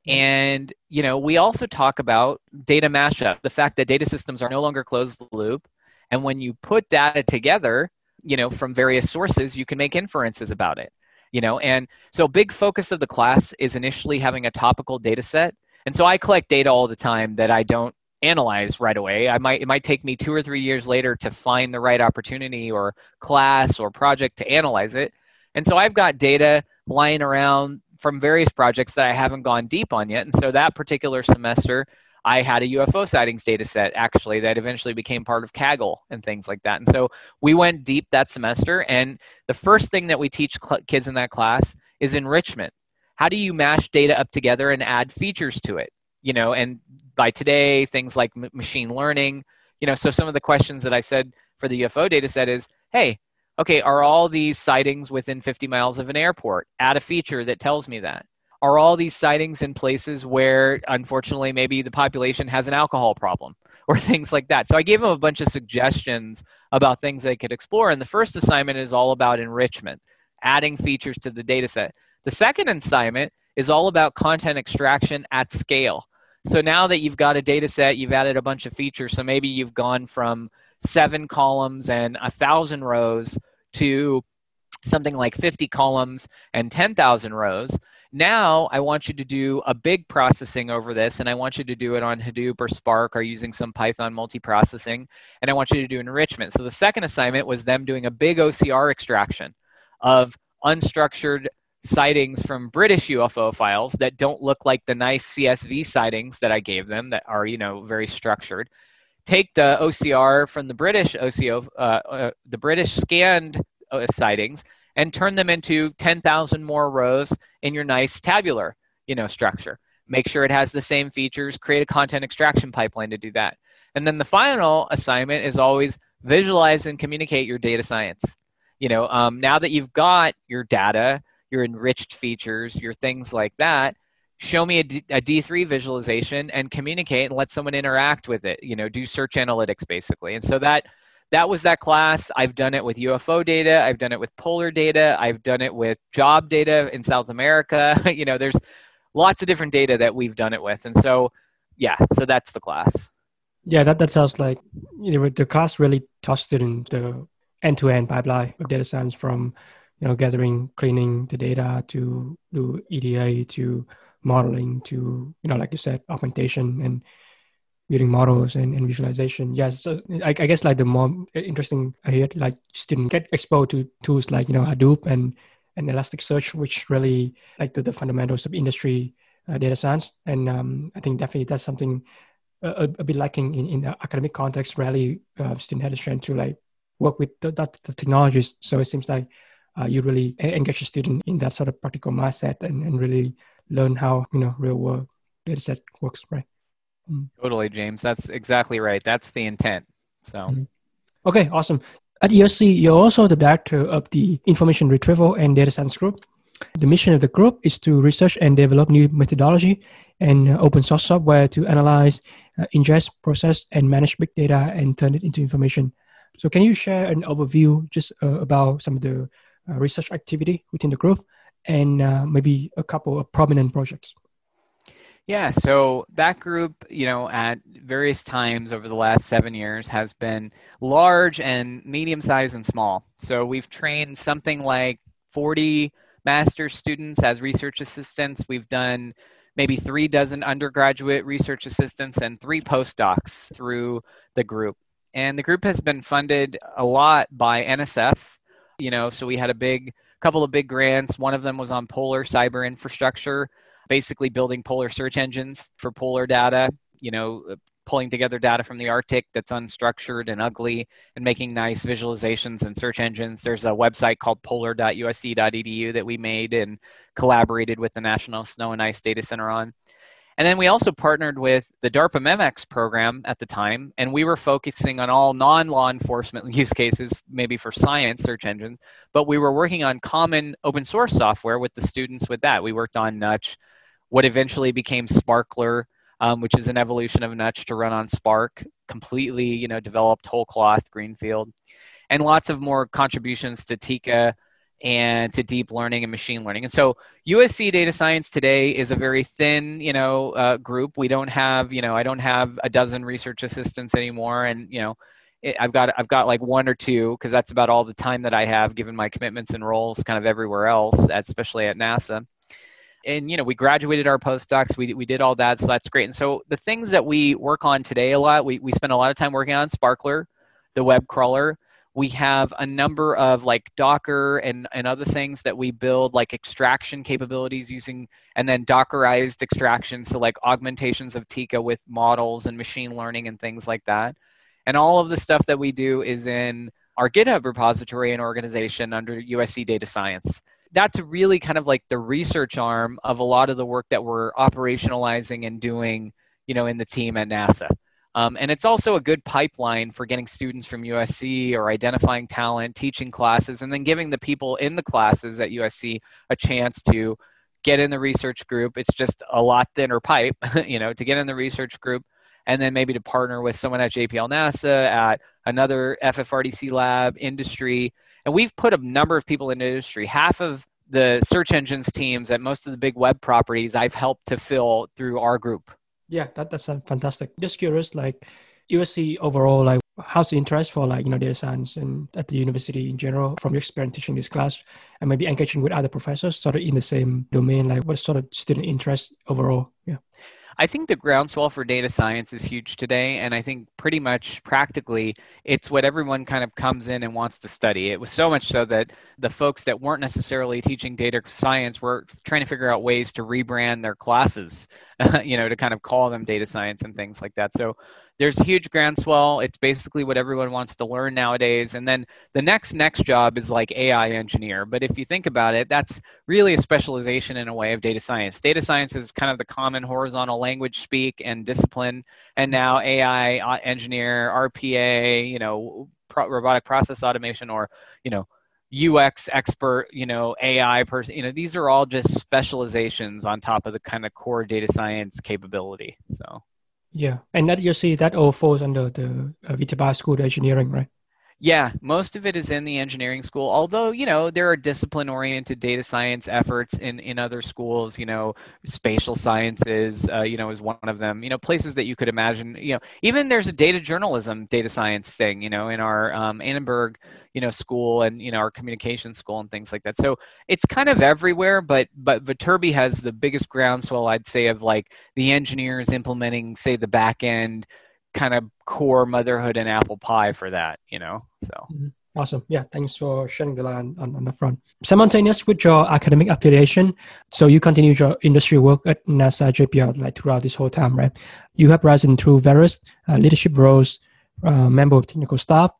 Speaker 3: And, you know, we also talk about data mashup, the fact that data systems are no longer closed loop. And when you put data together, you know, from various sources, you can make inferences about it, you know. And so, big focus of the class is initially having a topical data set. And so I collect data all the time that I don't analyze right away. I might it might take me two or three years later to find the right opportunity or class or project to analyze it. And so I've got data lying around from various projects that I haven't gone deep on yet. And so that particular semester, I had a UFO sightings data set actually that eventually became part of Kaggle and things like that. And so we went deep that semester. And the first thing that we teach cl- kids in that class is enrichment. How do you mash data up together and add features to it? You know, and by today, things like m- machine learning. You know, so some of the questions that I said for the UFO data set is, hey, okay, are all these sightings within 50 miles of an airport? Add a feature that tells me that. Are all these sightings in places where, unfortunately, maybe the population has an alcohol problem or things like that? So I gave them a bunch of suggestions about things they could explore. And the first assignment is all about enrichment, adding features to the data set. The second assignment is all about content extraction at scale. So now that you've got a data set, you've added a bunch of features. So maybe you've gone from seven columns and a thousand rows to something like 50 columns and 10,000 rows. Now I want you to do a big processing over this, and I want you to do it on Hadoop or Spark or using some Python multiprocessing, and I want you to do enrichment. So the second assignment was them doing a big OCR extraction of unstructured sightings from British UFO files that don't look like the nice CSV sightings that I gave them that are, you know, very structured. Take the OCR from the British OCO, uh, uh, the British scanned uh, sightings, and turn them into 10,000 more rows in your nice tabular, you know, structure. make sure it has the same features, create a content extraction pipeline to do that. And then the final assignment is always visualize and communicate your data science. You know, um, now that you've got your data, your enriched features, your things like that, show me a, D, a D3 visualization and communicate and let someone interact with it. You know, do search analytics basically. And so that that was that class. I've done it with UFO data. I've done it with polar data. I've done it with job data in South America. you know, there's lots of different data that we've done it with. And so, yeah, so that's the class.
Speaker 2: Yeah, that, that sounds like you know the class really taught students the end-to-end pipeline of data science from you know gathering, cleaning the data to do EDA to modeling to you know like you said augmentation and building models and, and visualization. Yes so I, I, guess like the more interesting i hear like students get exposed to tools like you know hadoop and and elasticsearch which really like the, the fundamentals of industry uh, data science. And um, i think definitely that's something a, a bit lacking in, in the academic context. Rarely uh, student had a chance to like work with the, that, the technologies. So it seems like uh, you really engage the student in that sort of practical mindset and, and really learn how you know real world data set works right
Speaker 3: mm. totally james that's exactly right that's the intent so mm-hmm.
Speaker 2: okay awesome at USC, you're also the director of the Information Retrieval and Data Science Group. The mission of the group is to research and develop new methodology and open source software to analyze, uh, ingest, process, and manage big data and turn it into information. So, can you share an overview just uh, about some of the uh, research activity within the group and uh, maybe a couple of prominent projects?
Speaker 3: Yeah, so that group, you know, at various times over the last seven years has been large and medium sized and small. So we've trained something like 40 master students as research assistants. We've done maybe three dozen undergraduate research assistants and three postdocs through the group. And the group has been funded a lot by NSF. You know, so we had a big couple of big grants. One of them was on polar cyber infrastructure, basically building polar search engines for polar data, you know, uh, pulling together data from the Arctic that's unstructured and ugly and making nice visualizations and search engines. There's a website called polar.usc.edu that we made and collaborated with the National Snow and Ice Data Center on. And then we also partnered with the DARPA MEMEX program at the time, and we were focusing on all non law enforcement use cases, maybe for science search engines, but we were working on common open source software with the students with that. We worked on Nutch, what eventually became Sparkler, um, which is an evolution of Nutch to run on Spark, completely, you know, developed whole cloth, greenfield, and lots of more contributions to Tika and to deep learning and machine learning. And so USC data science today is a very thin, you know, uh, group. We don't have, you know, I don't have a dozen research assistants anymore, and you know, it, I've got I've got like one or two because that's about all the time that I have given my commitments and roles kind of everywhere else, especially at NASA. And you know, we graduated our postdocs. We we did all that, so that's great. And so the things that we work on today a lot, we we spend a lot of time working on Sparkler, the web crawler we have a number of like docker and, and other things that we build like extraction capabilities using and then dockerized extraction so like augmentations of tika with models and machine learning and things like that. And all of the stuff that we do is in our github repository and organization under usc data science. That's really kind of like the research arm of a lot of the work that we're operationalizing and doing you know in the team at nasa um, and it's also a good pipeline for getting students from USC or identifying talent, teaching classes, and then giving the people in the classes at USC a chance to get in the research group. It's just a lot thinner pipe, you know, to get in the research group and then maybe to partner with someone at JPL NASA, at another FFRDC lab, industry. And we've put a number of people in industry. Half of the search engines teams at most of the big web properties I've helped to fill through our group.
Speaker 2: Yeah, that, that's fantastic. Just curious, like USC overall, like how's the interest for like you know data science and at the university in general from your experience teaching this class and maybe engaging with other professors sort of in the same domain? Like what sort of student interest overall? Yeah
Speaker 3: I think the groundswell for data science is huge today, and I think pretty much practically it's what everyone kind of comes in and wants to study. It was so much so that the folks that weren't necessarily teaching data science were trying to figure out ways to rebrand their classes you know, to kind of call them data science and things like that. So there's a huge groundswell. It's basically what everyone wants to learn nowadays. And then the next next job is like AI engineer. But if you think about it, that's really a specialization in a way of data science. Data science is kind of the common horizontal language speak and discipline. And now AI uh, engineer, RPA, you know, pro- robotic process automation, or you know, UX expert, you know, AI person, you know, these are all just specializations on top of the kind of core data science capability. So.
Speaker 2: Yeah, and that you see that all falls under the uh, Viterbi School of Engineering, right?
Speaker 3: Yeah, most of it is in the engineering school. Although you know there are discipline-oriented data science efforts in in other schools. You know, spatial sciences, uh, you know, is one of them. You know, places that you could imagine. You know, even there's a data journalism, data science thing. You know, in our um, Annenberg, you know, school and you know our communication school and things like that. So it's kind of everywhere. But but Viterbi has the biggest groundswell, I'd say, of like the engineers implementing, say, the back end kind of core motherhood and apple pie for that, you know? So.
Speaker 2: Mm-hmm. Awesome. Yeah. Thanks for sharing the line on, on the front. Simultaneous with your academic affiliation, so you continue your industry work at NASA JPL like throughout this whole time, right? You have risen through various uh, leadership roles, uh, member of technical staff,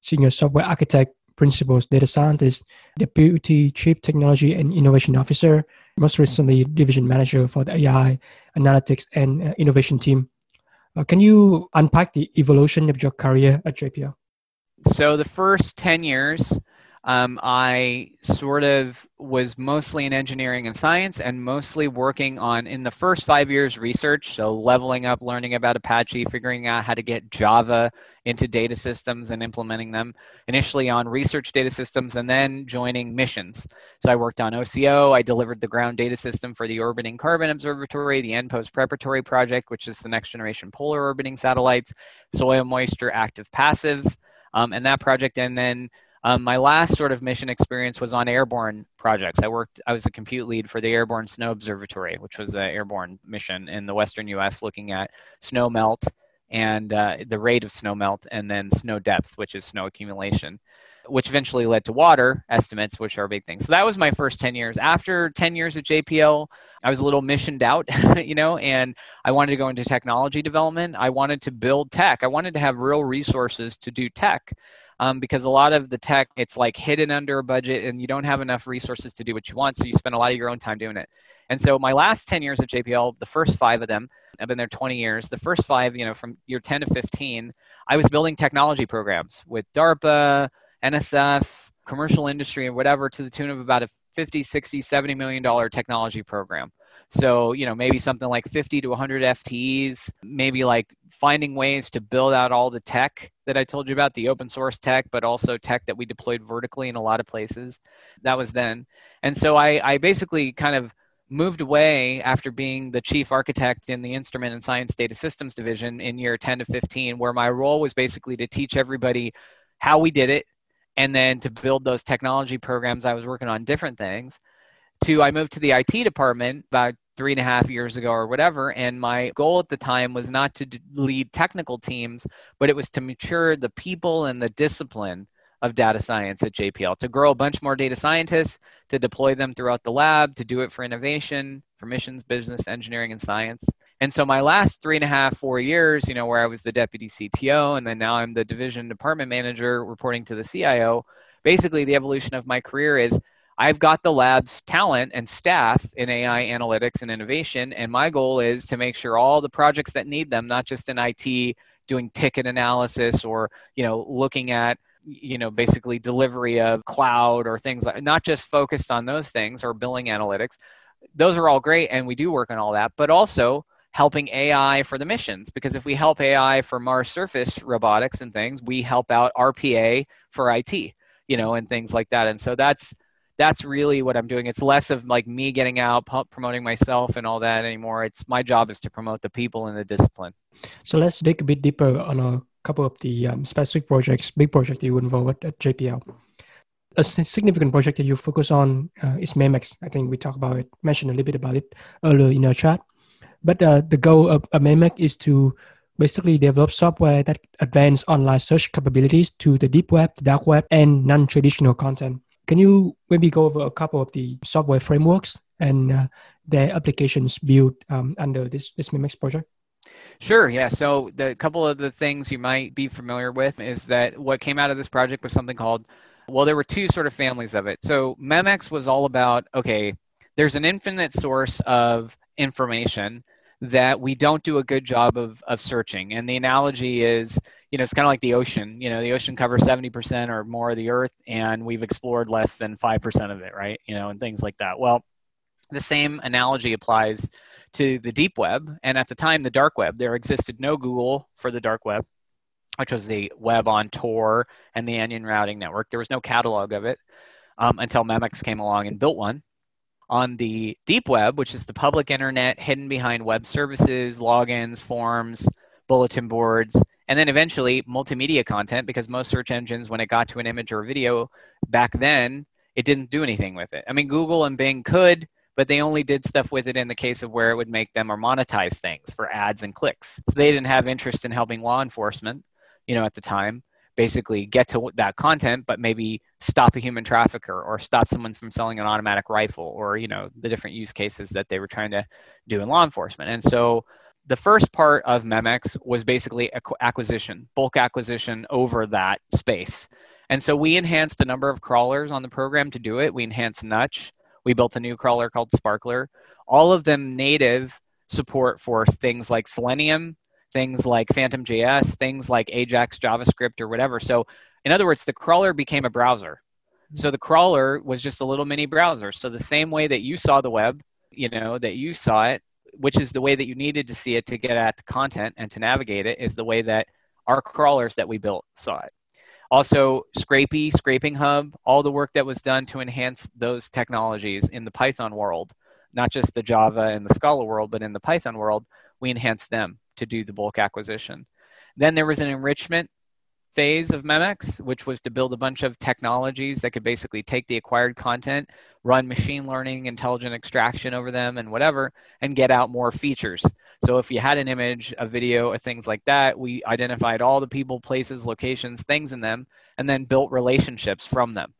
Speaker 2: senior software architect, principals, data scientist, deputy chief technology and innovation officer, most recently division manager for the AI analytics and uh, innovation team uh, can you unpack the evolution of your career at JPL?
Speaker 3: So the first 10 years, um, I sort of was mostly in engineering and science and mostly working on, in the first five years, research. So, leveling up, learning about Apache, figuring out how to get Java into data systems and implementing them initially on research data systems and then joining missions. So, I worked on OCO, I delivered the ground data system for the Orbiting Carbon Observatory, the NPOESS Preparatory Project, which is the next generation polar orbiting satellites, soil moisture active passive. Um, and that project, and then um, my last sort of mission experience was on airborne projects. I worked, I was a compute lead for the Airborne Snow Observatory, which was an airborne mission in the western US looking at snow melt and uh, the rate of snow melt, and then snow depth, which is snow accumulation, which eventually led to water estimates, which are a big thing. So that was my first 10 years. After 10 years at JPL, I was a little missioned out, you know, and I wanted to go into technology development. I wanted to build tech. I wanted to have real resources to do tech um, because a lot of the tech it's like hidden under a budget and you don't have enough resources to do what you want so you spend a lot of your own time doing it. And so my last 10 years at jpl the first five of them i've been there 20 years the first five you know from year 10 to 15 i was building technology programs with darpa nsf commercial industry and whatever to the tune of about a 50 60 70 million dollar technology program. So, you know, maybe something like 50 to 100 FTEs, maybe like finding ways to build out all the tech that I told you about, the open source tech, but also tech that we deployed vertically in a lot of places. That was then. And so I, I basically kind of moved away after being the chief architect in the instrument and science data systems division in year 10 to 15, where my role was basically to teach everybody how we did it and then to build those technology programs. I was working on different things to I moved to the IT department about three and a half years ago or whatever. And my goal at the time was not to lead technical teams, but it was to mature the people and the discipline of data science at JPL, to grow a bunch more data scientists, to deploy them throughout the lab, to do it for innovation, for missions, business, engineering, and science. And so my last three and a half, four years, you know, where I was the deputy CTO and then now I'm the division department manager reporting to the CIO, basically the evolution of my career is I've got the lab's talent and staff in AI analytics and innovation, and my goal is to make sure all the projects that need them, not just in IT, doing ticket analysis or you know looking at you know basically delivery of cloud or things like not just focused on those things or billing analytics. Those are all great and we do work on all that but also helping ai for the missions because if we help ai for mars surface robotics and things we help out rpa for it you know and things like that. And so that's that's really what I'm doing. It's less of like me getting out, promoting myself and all that anymore. It's my job is to promote the people and the discipline.
Speaker 2: So let's dig a bit deeper on a couple of the um, specific projects, big project you involved at JPL. A significant project that you focus on uh, is MEMEX. I think we talked about it, mentioned a little bit about it earlier in our chat. But uh, the goal of, of MEMEX is to basically develop software that advance online search capabilities to the deep web, the dark web, and non-traditional content Can you maybe go over a couple of the software frameworks and uh, their applications built um, under this, this Memex project?
Speaker 3: Sure. Yeah. So the couple of the things you might be familiar with is that what came out of this project was something called, well, there were two sort of families of it. So Memex was all about okay, there's an infinite source of information that we don't do a good job of of searching. And the analogy is, you know, it's kind of like the ocean. You know, the ocean covers 70% or more of the earth, and we've explored less than 5% of it, right? You know, and things like that. Well, the same analogy applies to the deep web. And at the time, the dark web, there existed no Google for the dark web, which was the web on Tor and the Onion routing network. There was no catalog of it um, until Memex came along and built one. On the deep web, which is the public internet hidden behind web services, logins, forms, bulletin boards, and then eventually multimedia content, because most search engines, when it got to an image or a video back then, it didn't do anything with it. I mean, Google and Bing could, but they only did stuff with it in the case of where it would make them or monetize things for ads and clicks. So they didn't have interest in helping law enforcement, you know, at the time, basically get to that content, but maybe stop a human trafficker or stop someone from selling an automatic rifle or, you know, the different use cases that they were trying to do in law enforcement. And so the first part of Memex was basically acquisition, bulk acquisition over that space. And so we enhanced a number of crawlers on the program to do it. We enhanced Nutch we built a new crawler called Sparkler. All of them native support for things like Selenium, things like Phantom JS, things like Ajax JavaScript or whatever. So, in other words, the crawler became a browser. So the crawler was just a little mini browser. So the same way that you saw the web, you know, that you saw it, which is the way that you needed to see it to get at the content and to navigate it, is the way that our crawlers that we built saw it. Also, Scrapy, Scraping Hub, all the work that was done to enhance those technologies in the Python world, not just the Java and the Scala world, but in the Python world, we enhanced them to do the bulk acquisition. Then there was an enrichment phase of Memex, which was to build a bunch of technologies that could basically take the acquired content, run machine learning, intelligent extraction over them, and whatever, and get out more features. So if you had an image, a video, or things like that, we identified all the people, places, locations, things in them, and then built relationships from them.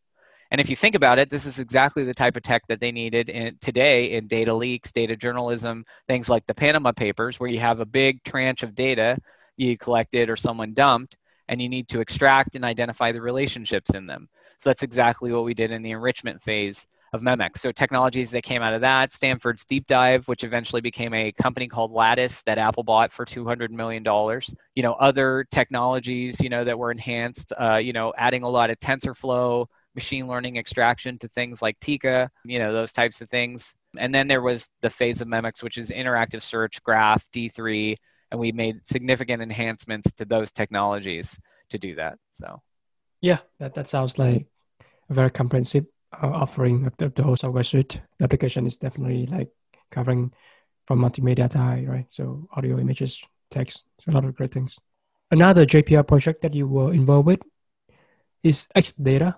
Speaker 3: And if you think about it, this is exactly the type of tech that they needed in, today in data leaks, data journalism, things like the Panama Papers, where you have a big tranche of data you collected or someone dumped, and you need to extract and identify the relationships in them. So that's exactly what we did in the enrichment phase of Memex. So technologies that came out of that, Stanford's Deep Dive, which eventually became a company called Lattice that Apple bought for $200 million. You know, other technologies, you know, that were enhanced, uh, you know, adding a lot of TensorFlow, machine learning extraction to things like Tika, you know, those types of things. And then there was the phase of Memex, which is interactive search, graph, D3, and we made significant enhancements to those technologies to do that. So,
Speaker 2: yeah, that, that sounds like a very comprehensive uh, offering of the, the whole software suite. The application is definitely like covering from multimedia to high, right? So audio, images, text, it's a lot of great things. Another JPL project that you were involved with is XData,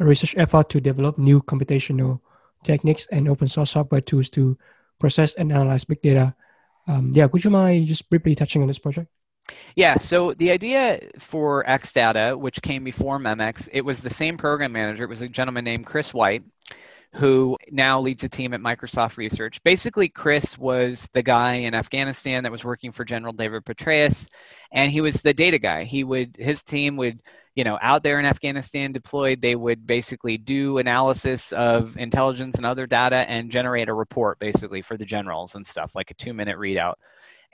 Speaker 2: a research effort to develop new computational techniques and open source software tools to process and analyze big data um, yeah, would you mind just briefly touching on this project?
Speaker 3: Yeah, so the idea for XData, which came before Memex, it was the same program manager. It was a gentleman named Chris White, who now leads a team at Microsoft Research. Basically, Chris was the guy in Afghanistan that was working for General David Petraeus, and he was the data guy. He would his team would you know, out there in Afghanistan deployed, they would basically do analysis of intelligence and other data and generate a report basically for the generals and stuff, like a two minute readout.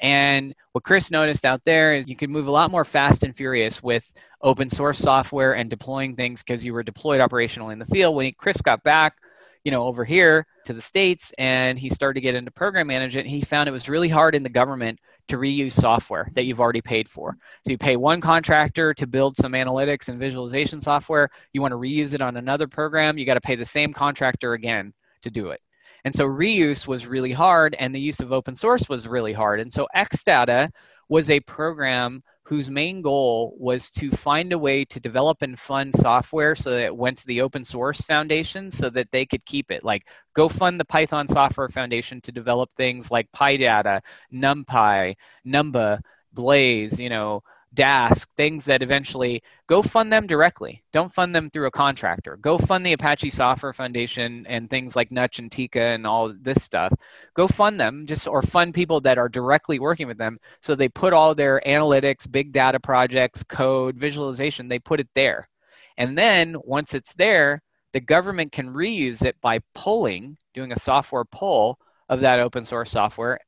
Speaker 3: And what Chris noticed out there is you could move a lot more fast and furious with open source software and deploying things because you were deployed operationally in the field. When Chris got back, you know, over here to the States and he started to get into program management, he found it was really hard in the government to reuse software that you've already paid for. So you pay one contractor to build some analytics and visualization software. You want to reuse it on another program, you got to pay the same contractor again to do it. And so reuse was really hard, and the use of open source was really hard. And so XData was a program whose main goal was to find a way to develop and fund software so that it went to the open source foundation so that they could keep it. Like, go fund the Python Software Foundation to develop things like PyData, NumPy, Numba, Blaze, you know, Dask, things that eventually go fund them directly. Don't fund them through a contractor. Go fund the Apache Software Foundation and things like Nutch and Tika and all this stuff. Go fund them just or fund people that are directly working with them. So they put all their analytics, big data projects, code, visualization, they put it there. And then once it's there, the government can reuse it by pulling, doing a software pull of that open source software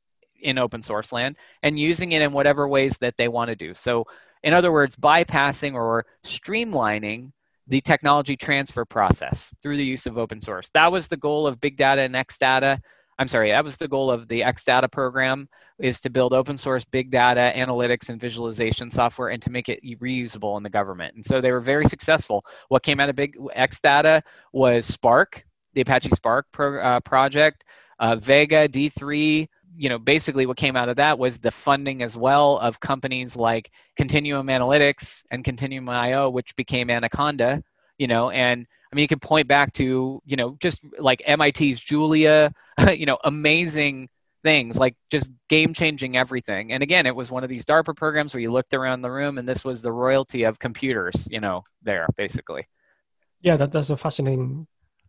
Speaker 3: in open source land and using it in whatever ways that they want to do. So, in other words, bypassing or streamlining the technology transfer process through the use of open source. That was the goal of Big Data and Xdata. I'm sorry, that was the goal of the Xdata program is to build open source big data analytics and visualization software and to make it reusable in the government. And so they were very successful. What came out of big Xdata was Spark, the Apache Spark pro, uh, project, uh, Vega, D3, you know, basically what came out of that was the funding as well of companies like Continuum Analytics and Continuum IO, which became Anaconda, you know, and I mean, you can point back to, you know, just like MIT's Julia, you know, amazing things, like just game changing everything. And again, it was one of these DARPA programs where you looked around the room and this was the royalty of computers, you know, there basically.
Speaker 2: Yeah, that, that's a fascinating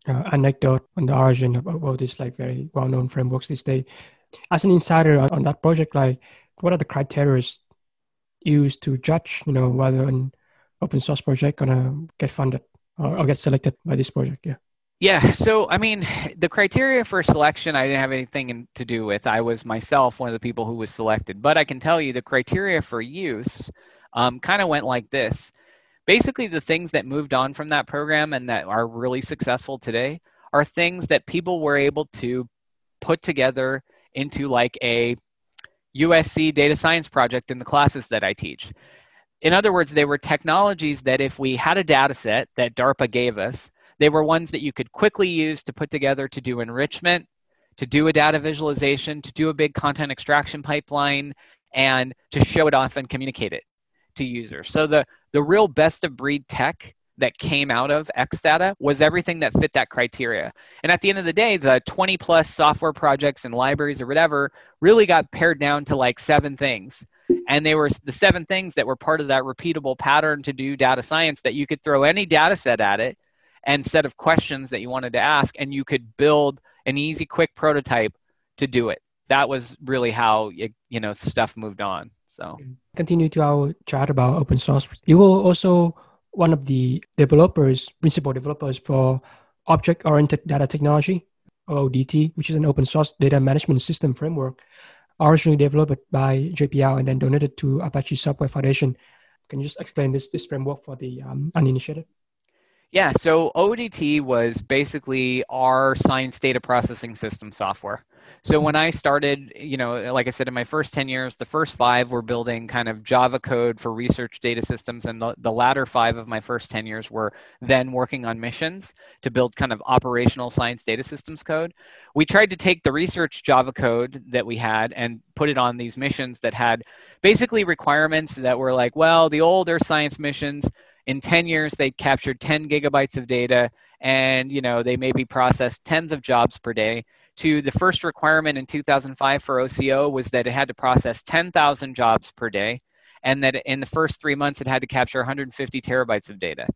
Speaker 2: uh, anecdote on the origin of, all these like very well known frameworks these days as an insider on, that project, like what are the criteria used to judge, you know, whether an open source project gonna get funded or, or get selected by this project? Yeah.
Speaker 3: Yeah, so I mean, the criteria for selection I didn't have anything to do with. I was myself one of the people who was selected, but I can tell you the criteria for use um, kind of went like this. Basically, the things that moved on from that program and that are really successful today are things that people were able to put together into like a USC data science project in the classes that I teach. In other words, they were technologies that if we had a data set that DARPA gave us, they were ones that you could quickly use to put together to do enrichment, to do a data visualization, to do a big content extraction pipeline, and to show it off and communicate it to users. So the, the real best of breed tech that came out of X data was everything that fit that criteria. And at the end of the day, the 20 plus software projects and libraries or whatever really got pared down to like seven things. And they were the seven things that were part of that repeatable pattern to do data science that you could throw any data set at it and set of questions that you wanted to ask, and you could build an easy, quick prototype to do it. That was really how it, you know stuff moved on. So
Speaker 2: continue to our chat about open source. You will also one of the developers, principal developers for Object Oriented Data Technology, OODT, which is an open source data management system framework, originally developed by JPL and then donated to Apache Software Foundation. Can you just explain this, this framework for the um, uninitiated?
Speaker 3: Yeah, so OODT was basically our science data processing system software. So when I started, you know, like I said, in my first 10 years, the first five were building kind of Java code for research data systems. And the, the latter five of my first 10 years were then working on missions to build kind of operational science data systems code. We tried to take the research Java code that we had and put it on these missions that had basically requirements that were like, well, the older science missions, in 10 years they captured 10 gigabytes of data and you know they maybe processed tens of jobs per day to the first requirement in 2005 for OCO was that it had to process 10,000 jobs per day, and that in the first three months it had to capture 150 terabytes of data.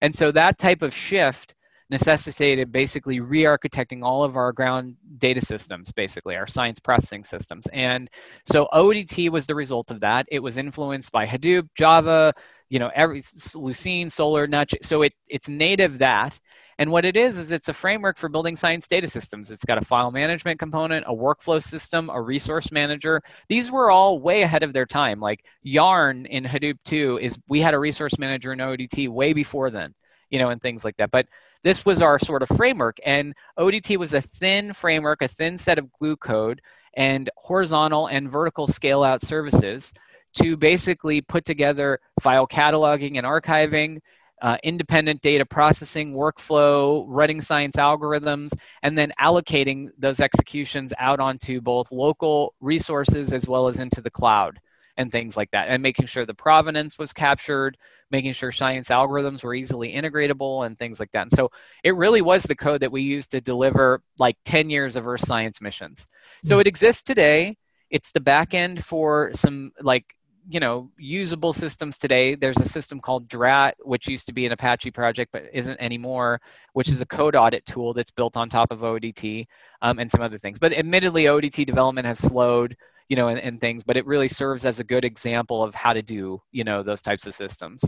Speaker 3: And so that type of shift necessitated basically re-architecting all of our ground data systems basically our science processing systems and so oodt was the result of that it was influenced by hadoop java you know every lucene Solr, nutch so it it's native that and what it is, is it's a framework for building science data systems. It's got a file management component, a workflow system, a resource manager. These were all way ahead of their time. Like Yarn in Hadoop 2 is we had a resource manager in OODT way before then, you know, and things like that. But this was our sort of framework. And OODT was a thin framework, a thin set of glue code and horizontal and vertical scale out services to basically put together file cataloging and archiving uh, independent data processing workflow, running science algorithms, and then allocating those executions out onto both local resources as well as into the cloud and things like that, and making sure the provenance was captured, making sure science algorithms were easily integratable and things like that. And so it really was the code that we used to deliver like 10 years of Earth science missions. So hmm. it exists today. It's the back end for some like you know usable systems today there's a system called drat which used to be an apache project but isn't anymore which is a code audit tool that's built on top of oodt um, and some other things but admittedly oodt development has slowed you know and, and things but it really serves as a good example of how to do you know those types of systems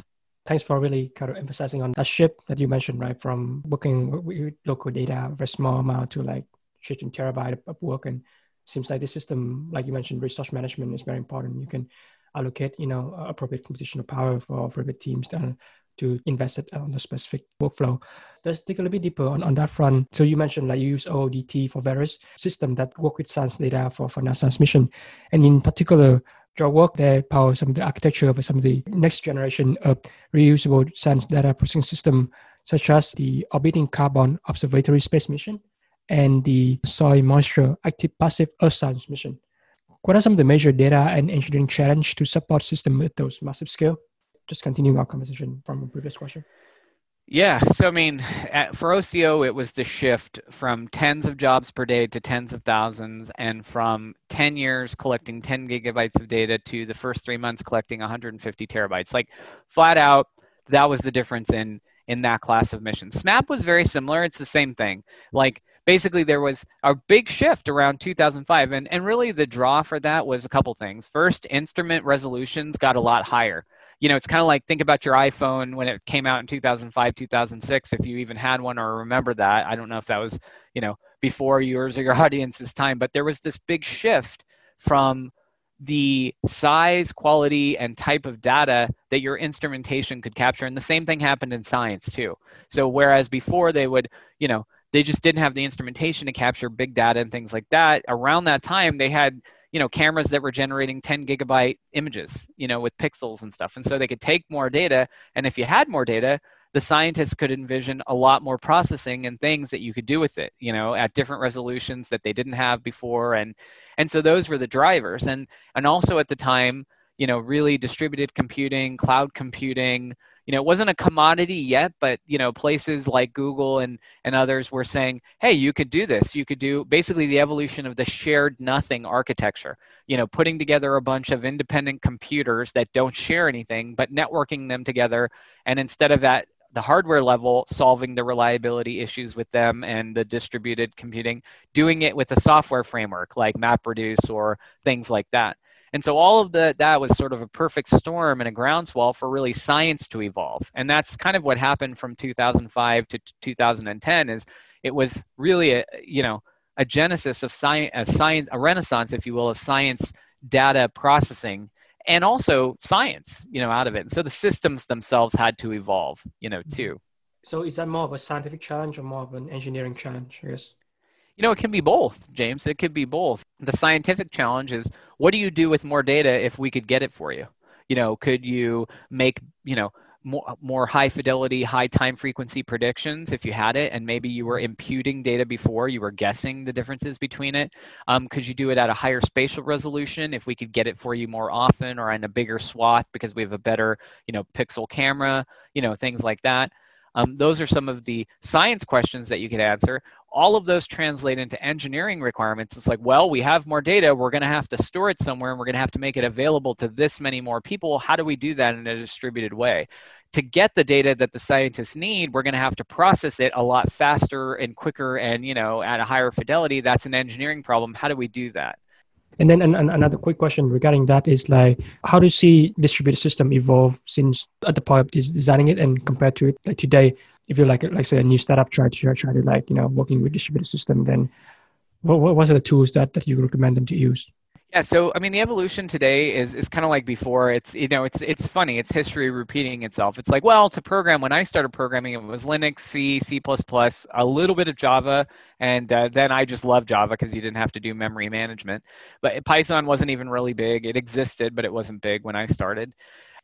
Speaker 2: thanks for really kind of emphasizing on that shift that you mentioned, right? From working with local data, very small amount to like shifting terabyte of work. And seems like the system, like you mentioned, resource management is very important. You can allocate, you know, appropriate computational power for appropriate teams to, to invest it on a specific workflow. Let's dig a little bit deeper on, on that front. So you mentioned like you use OODT for various systems that work with science data for, for NASA's mission. And in particular, your work there power some of the architecture of some of the next generation of reusable science data processing system, such as the orbiting carbon observatory space mission and the soil moisture active passive earth science mission. What are some of the major data and engineering challenge to support system at those massive scale? Just continuing our conversation from the previous question.
Speaker 3: Yeah. So, I mean, at, for OCO, it was the shift from tens of jobs per day to tens of thousands, and from 10 years collecting 10 gigabytes of data to the first three months collecting 150 terabytes. Like, flat out, that was the difference in in that class of mission. SMAP was very similar. It's the same thing. Like, basically, there was a big shift around 2005, and, and really the draw for that was a couple things. First, instrument resolutions got a lot higher you know, it's kind of like think about your iPhone when it came out in 2005, 2006. If you even had one or remember that, I don't know if that was, you know, before yours or your audience's time, but there was this big shift from the size, quality, and type of data that your instrumentation could capture. And the same thing happened in science too. So whereas before they would, you know, they just didn't have the instrumentation to capture big data and things like that. Around that time, they had you know cameras that were generating 10 gigabyte images you know with pixels and stuff. And so they could take more data and if you had more data the scientists could envision a lot more processing and things that you could do with it you know at different resolutions that they didn't have before. And and so those were the drivers. And and also at the time you know really distributed computing cloud computing you know it wasn't a commodity yet but you know places like google and and others were saying hey you could do this. You could do basically the evolution of the shared nothing architecture you know putting together a bunch of independent computers that don't share anything but networking them together and instead of that the hardware level solving the reliability issues with them and the distributed computing doing it with a software framework like mapreduce or things like that and so all of the, that was sort of a perfect storm and a groundswell for really science to evolve. And that's kind of what happened from 2005 to 2010 is it was really a, you know, a genesis of science, a science, a renaissance, if you will, of science data processing and also science, you know, out of it. And so the systems themselves had to evolve, you know, mm-hmm. too.
Speaker 2: So is that more of a scientific challenge or more of an engineering challenge, I guess?
Speaker 3: You know, it can be both, James. It could be both. The scientific challenge is what do you do with more data if we could get it for you? You know, could you make, you know, more, more high fidelity, high time frequency predictions if you had it, and maybe you were imputing data before, you were guessing the differences between it. Um, could you do it at a higher spatial resolution if we could get it for you more often or in a bigger swath because we have a better, you know, pixel camera, you know, things like that. Um, those are some of the science questions that you could answer. All of those translate into engineering requirements. It's like, well, we have more data. We're going to have to store it somewhere and we're going to have to make it available to this many more people. How do we do that in a distributed way? To get the data that the scientists need, we're going to have to process it a lot faster and quicker and, you know, at a higher fidelity. That's an engineering problem. How do we do that?
Speaker 2: And then an, an, another quick question regarding that is like, how do you see distributed system evolve since at the point is designing it and compared to it like today? If you're like, like say a new startup try to try to like, you know, working with distributed system, then what, what, what are the tools that, that you recommend them to use?
Speaker 3: Yeah, so I mean, the evolution today is is kind of like before. It's you know, it's it's funny. It's history repeating itself. It's like, well, to program when I started programming, it was Linux, C, C++, a little bit of Java, and uh, then I just loved Java because you didn't have to do memory management. But Python wasn't even really big. It existed, but it wasn't big when I started.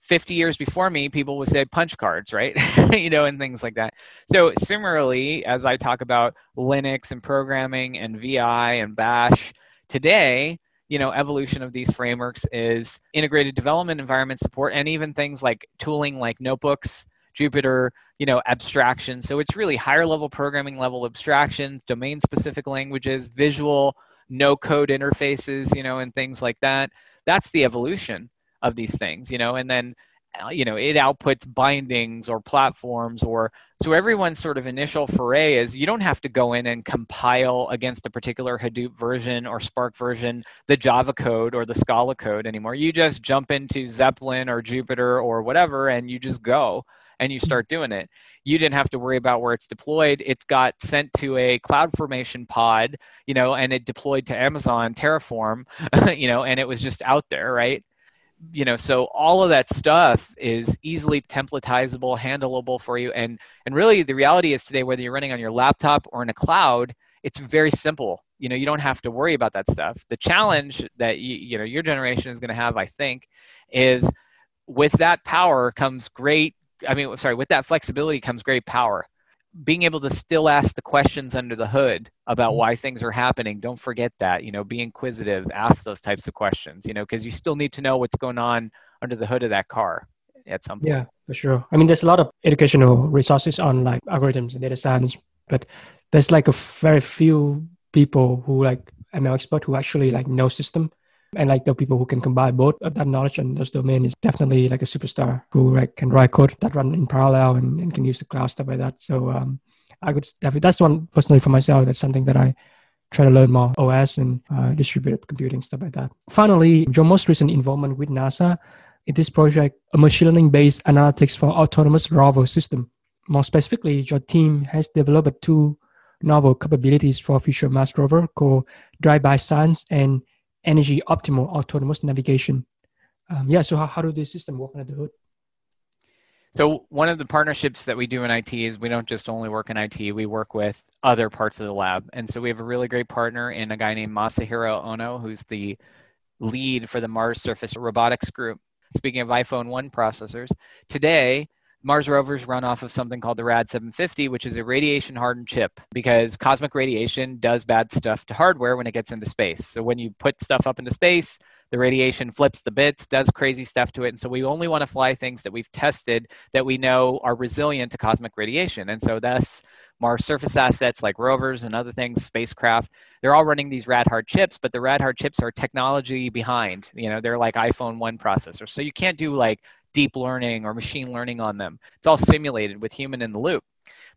Speaker 3: 50 years before me, people would say punch cards, right? you know, and things like that. So, similarly, as I talk about Linux and programming and VI and Bash, today, you know evolution of these frameworks is integrated development environment support and even things like tooling like notebooks jupyter you know abstraction. So it's really higher level programming level abstractions domain specific languages visual no code interfaces you know and things like that. That's the evolution of these things, you know, and then Uh, you know it outputs bindings or platforms or so everyone's sort of initial foray is you don't have to go in and compile against a particular hadoop version or spark version the java code or the scala code anymore. You just jump into zeppelin or jupyter or whatever and you just go and you start doing it. You didn't have to worry about where it's deployed. It's got sent to a cloud formation pod you know and it deployed to amazon terraform you know and it was just out there right you know so all of that stuff is easily templatizable handleable for you. And and really the reality is today whether you're running on your laptop or in a cloud it's very simple. You know you don't have to worry about that stuff. The challenge that you, you know your generation is going to have i think is with that power comes great i mean sorry with that flexibility comes great power being able to still ask the questions under the hood about mm-hmm. why things are happening don't forget that you know be inquisitive ask those types of questions you know because you still need to know what's going on under the hood of that car at some point.
Speaker 2: Yeah for sure. I mean there's a lot of educational resources on like algorithms and data science but there's like a very few people who like ml expert who actually like know system and like the people who can combine both of that knowledge and those domain is definitely like a superstar who like can write code that run in parallel and, and can use the cloud stuff like that. So um, I could definitely that's one personally for myself. That's something that I try to learn more OS and uh, distributed computing stuff like that. Finally, your most recent involvement with NASA in this project, a machine learning based analytics for autonomous rover system. More specifically, your team has developed two novel capabilities for future Mars rover called drive-by science and energy optimal autonomous navigation. Um, yeah, so how, how do this system work under the hood?
Speaker 3: So one of the partnerships that we do in IT is we don't just only work in IT, we work with other parts of the lab. And so we have a really great partner in a guy named Masahiro Ono, who's the lead for the Mars Surface Robotics Group. Speaking of iPhone 1 processors, today Mars rovers run off of something called the RAD 750, which is a radiation hardened chip because cosmic radiation does bad stuff to hardware when it gets into space. So when you put stuff up into space, the radiation flips the bits, does crazy stuff to it. And so we only want to fly things that we've tested that we know are resilient to cosmic radiation. And so that's Mars surface assets like rovers and other things, spacecraft, they're all running these rad hard chips, but the rad hard chips are technology behind. You know, they're like iPhone 1 processors. So you can't do like deep learning or machine learning on them. It's all simulated with human in the loop.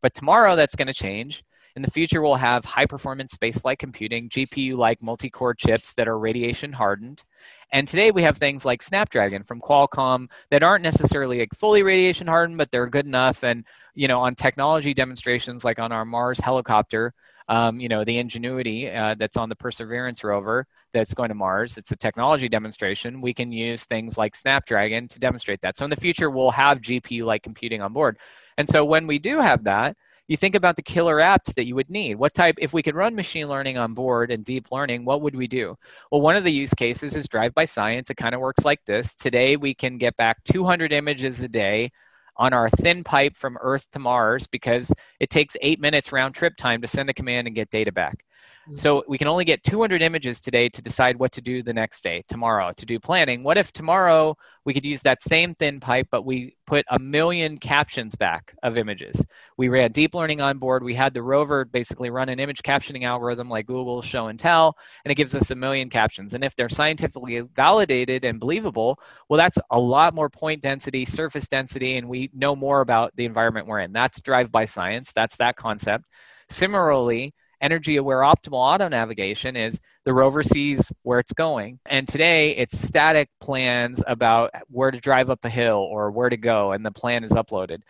Speaker 3: But tomorrow that's going to change. In the future, we'll have high performance spaceflight computing, GPU like multi core chips that are radiation hardened. And today we have things like Snapdragon from Qualcomm that aren't necessarily like fully radiation hardened, but they're good enough. And, you know, on technology demonstrations like on our Mars helicopter, um, you know, the Ingenuity uh, that's on the Perseverance rover that's going to Mars. It's a technology demonstration. We can use things like Snapdragon to demonstrate that. So in the future, we'll have GPU-like computing on board. And so when we do have that, you think about the killer apps that you would need. What type, if we could run machine learning on board and deep learning, what would we do? Well, one of the use cases is drive by science. It kind of works like this. Today, we can get back 200 images a day on our thin pipe from Earth to Mars because it takes eight minutes round trip time to send a command and get data back. Mm-hmm. So we can only get 200 images today to decide what to do the next day, tomorrow, to do planning. What if tomorrow we could use that same thin pipe, but we put a million captions back of images? We ran deep learning on board. We had the rover basically run an image captioning algorithm like Google Show and Tell, and it gives us a million captions. And if they're scientifically validated and believable, well, that's a lot more point density, surface density, and we know more about the environment we're in. That's drive by science. That's that concept. Similarly, energy aware optimal auto navigation is the rover sees where it's going. And today it's static plans about where to drive up a hill or where to go, and the plan is uploaded.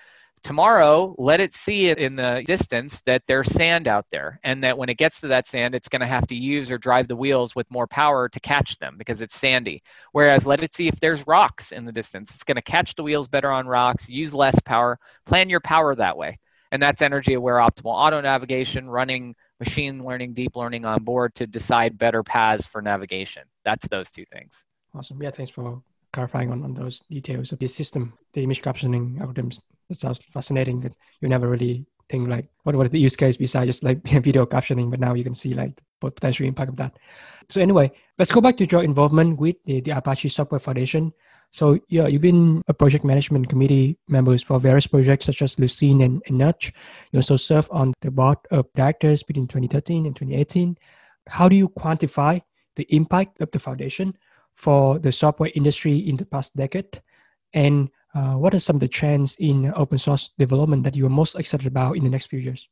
Speaker 3: Tomorrow, let it see it in the distance that there's sand out there, and that when it gets to that sand, it's going to have to use or drive the wheels with more power to catch them because it's sandy. Whereas, let it see if there's rocks in the distance. It's going to catch the wheels better on rocks, use less power, plan your power that way. And that's energy aware optimal auto navigation running machine learning, deep learning on board to decide better paths for navigation. That's those two things.
Speaker 2: Awesome. Yeah, thanks for clarifying on, on those details of the system, the image captioning algorithms. That sounds fascinating that you never really think like what was the use case besides just like video captioning, but now you can see like what potential impact of that. So anyway, let's go back to your involvement with the, the Apache Software Foundation. So yeah, you've been a project management committee members for various projects such as Lucene and, and Nutch. You also served on the board of directors between 2013 and 2018. How do you quantify the impact of the foundation for the software industry in the past decade? And uh, what are some of the trends in open source development that you are most excited about in the next few years?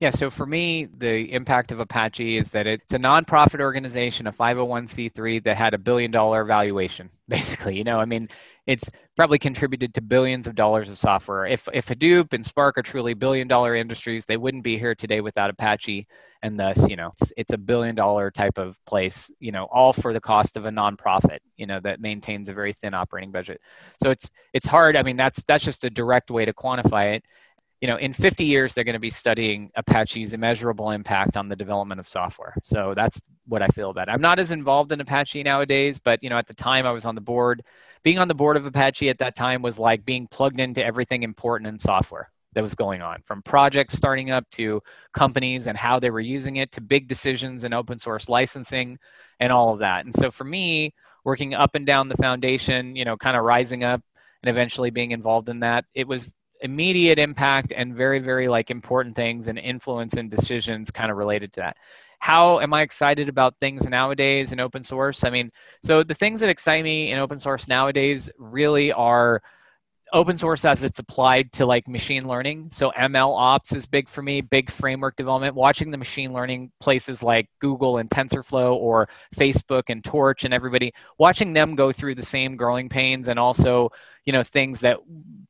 Speaker 3: Yeah, so for me, the impact of Apache is that it's a nonprofit organization, a 501c3 that had a billion dollar valuation, basically. You know, I mean, it's probably contributed to billions of dollars of software. If, if Hadoop and Spark are truly billion dollar industries, they wouldn't be here today without Apache. And thus, you know, it's, it's a billion dollar type of place, you know, all for the cost of a nonprofit, you know, that maintains a very thin operating budget. So it's, it's hard. I mean, that's, that's just a direct way to quantify it you know, in 50 years, they're going to be studying Apache's immeasurable impact on the development of software. So that's what I feel about it. I'm not as involved in Apache nowadays, but you know, at the time I was on the board. Being on the board of Apache at that time was like being plugged into everything important in software that was going on, from projects starting up to companies and how they were using it to big decisions in open source licensing and all of that. And so for me, working up and down the foundation, you know, kind of rising up and eventually being involved in that, it was immediate impact and very very like important things and influence and decisions kind of related to that. How am i excited about things nowadays in open source? I mean so the things that excite me in open source nowadays really are open source as it's applied to like machine learning. So ML ops is big for me, big framework development, watching the machine learning places like Google and TensorFlow or Facebook and Torch and everybody, watching them go through the same growing pains and also, you know, things that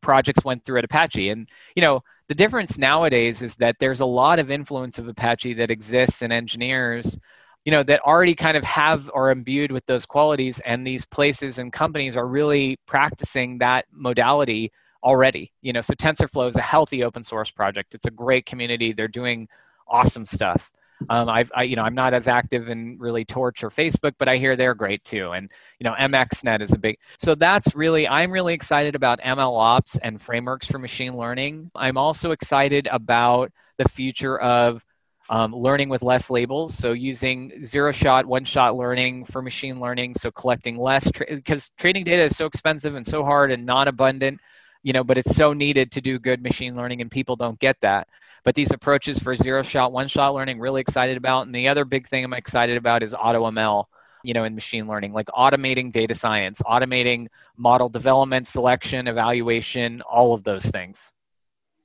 Speaker 3: projects went through at Apache. And, you know, the difference nowadays is that there's a lot of influence of Apache that exists in engineers you know that already kind of have or imbued with those qualities and these places and companies are really practicing that modality already you know so tensorflow is a healthy open source project it's a great community they're doing awesome stuff um, I've, I, you know, I'm not as active in really Torch or Facebook, but I hear they're great too. And you know, MXNet is a big. So that's really, I'm really excited about ML ops and frameworks for machine learning. I'm also excited about the future of um, learning with less labels. So using zero shot, one shot learning for machine learning. So collecting less because tra- training data is so expensive and so hard and non abundant, you know, but it's so needed to do good machine learning and people don't get that. But these approaches for zero shot, one shot learning, really excited about. And the other big thing I'm excited about is AutoML you know in machine learning like automating data science automating model development selection evaluation all of those things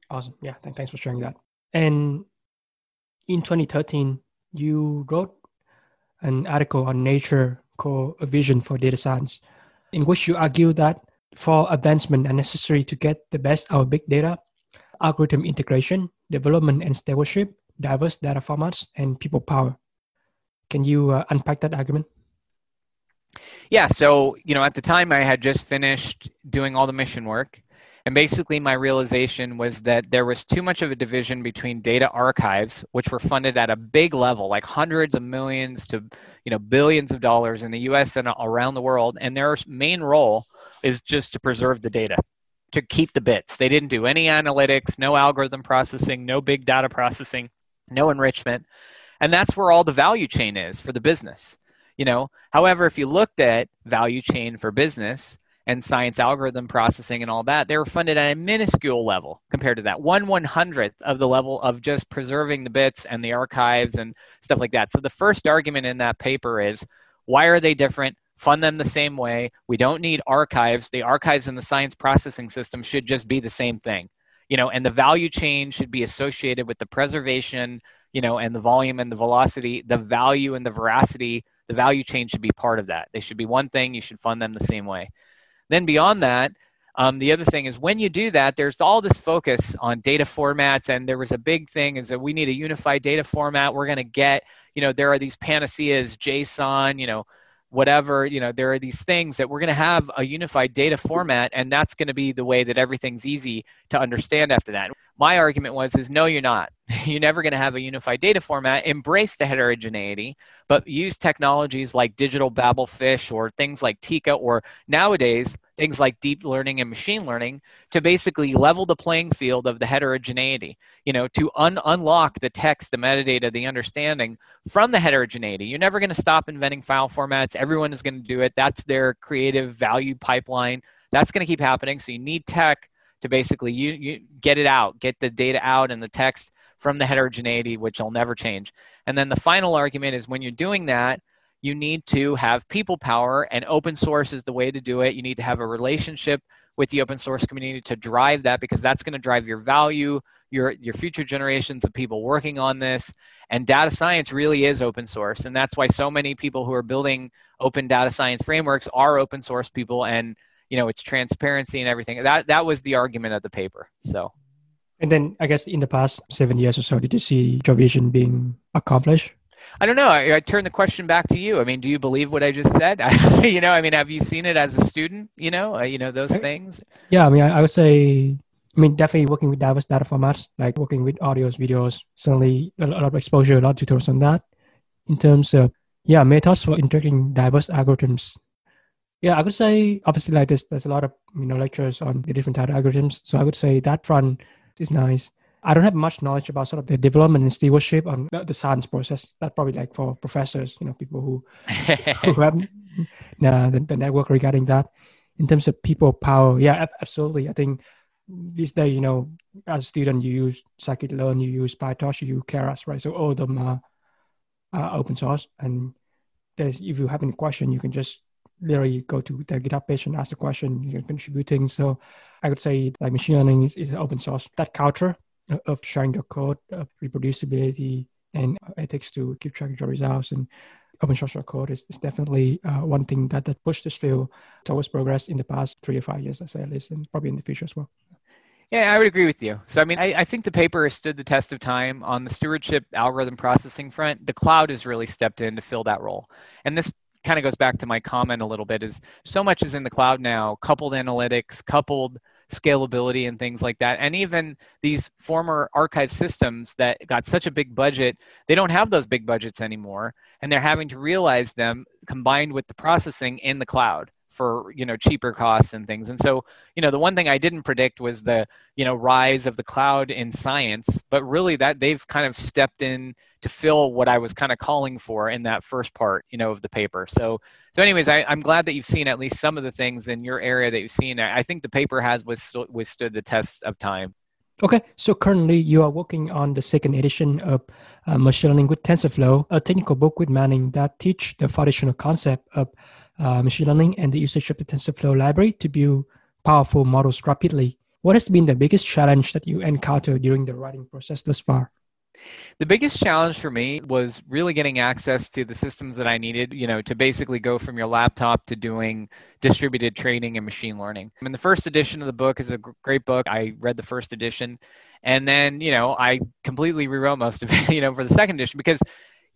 Speaker 2: awesome yeah thanks for sharing that and in 2013, you wrote an article on Nature called A Vision for Data Science, in which you argue that for advancement are necessary to get the best out of big data, algorithm integration, development and stewardship, diverse data formats, and people power. Can you uh, unpack that argument?
Speaker 3: Yeah, so you know, at the time I had just finished doing all the mission work, and basically, my realization was that there was too much of a division between data archives, which were funded at a big level, like hundreds of millions to you know billions of dollars in the U.S. and around the world, and their main role is just to preserve the data, to keep the bits. They didn't do any analytics, no algorithm processing, no big data processing, no enrichment, and that's where all the value chain is for the business. You know, however, if you looked at value chain for business, and science algorithm processing and all that, they were funded at a minuscule level compared to that. One one hundredth of the level of just preserving the bits and the archives and stuff like that. So the first argument in that paper is why are they different? Fund them the same way. We don't need archives. The archives in the science processing system should just be the same thing. You know, and the value chain should be associated with the preservation, you know, and the volume and the velocity, the value and the veracity, the value chain should be part of that. They should be one thing, you should fund them the same way. Then beyond that, um, the other thing is when you do that, there's all this focus on data formats, and there was a big thing is that we need a unified data format. We're going to get, you know, there are these panaceas, JSON, you know, whatever, you know, there are these things that we're going to have a unified data format, and that's going to be the way that everything's easy to understand after that. My argument was, is no, you're not. You're never going to have a unified data format. Embrace the heterogeneity, but use technologies like digital Babelfish or things like Tika, or nowadays things like deep learning and machine learning to basically level the playing field of the heterogeneity you know to un- unlock the text the metadata the understanding from the heterogeneity. You're never going to stop inventing file formats. Everyone is going to do it. That's their creative value pipeline. That's going to keep happening. So you need tech to basically you, you get it out get the data out and the text from the heterogeneity which will never change and then the final argument is when you're doing that you need to have people power, and open source is the way to do it. You need to have a relationship with the open source community to drive that because that's going to drive your value, your your future generations of people working on this. And data science really is open source, and that's why so many people who are building open data science frameworks are open source people, and you know it's transparency and everything. That that was the argument of the paper. So.
Speaker 2: And then I guess in the past seven years or so, did you see your vision being accomplished?
Speaker 3: I don't know. I, I, turn the question back to you. I mean, do you believe what I just said? you know, I mean, have you seen it as a student? You know, uh, you know those things.
Speaker 2: Yeah, I mean, I, I, would say, I mean, definitely working with diverse data formats, like working with audios, videos. Certainly, a lot of exposure, a lot of tutorials on that. In terms of yeah, methods for integrating diverse algorithms. Yeah, I would say obviously like this. There's a lot of you know lectures on the different type of algorithms. So I would say that front is nice. I don't have much knowledge about sort of the development and stewardship on the, the science process. That's probably like for professors, you know, people who who have nah, the, the network regarding that. In terms of people power, yeah, absolutely. I think these day, you know, as a student, you use scikit-learn, you use PyTorch, you use Keras, right? So all of them are, are open source. And there's, if you have any question, you can just literally go to the GitHub page and ask the question. You're contributing. So I would say like machine learning is, is open source. That culture of sharing your code, of reproducibility, and ethics to keep track of your results and open source code is, is definitely uh, one thing that, that pushed this field towards progress in the past three or five years, I say at least, and probably in the future as well.
Speaker 3: Yeah, I would agree with you. So, I mean, I, I, think the paper has stood the test of time on the stewardship algorithm processing front. The cloud has really stepped in to fill that role. And this kind of goes back to my comment a little bit is so much is in the cloud now, coupled analytics, coupled scalability and things like that. And even these former archive systems that got such a big budget, they don't have those big budgets anymore. And they're having to realize them combined with the processing in the cloud for you know cheaper costs and things and so you know the one thing i didn't predict was the you know rise of the cloud in science but really that they've kind of stepped in to fill what i was kind of calling for in that first part you know of the paper so so anyways I, am glad that you've seen at least some of the things in your area that you've seen i think the paper has withstood, withstood the test of time
Speaker 2: okay so currently you are working on the second edition of uh, machine learning with tensorflow a technical book with manning that teach the foundational concept of uh, machine learning and the usage of the TensorFlow library to build powerful models rapidly. What has been the biggest challenge that you encountered during the writing process thus far?
Speaker 3: The biggest challenge for me was really getting access to the systems that I needed, you know, to basically go from your laptop to doing distributed training and machine learning. I mean, the first edition of the book is a great book. I read the first edition and then, you know, I completely rewrote most of it, you know, for the second edition because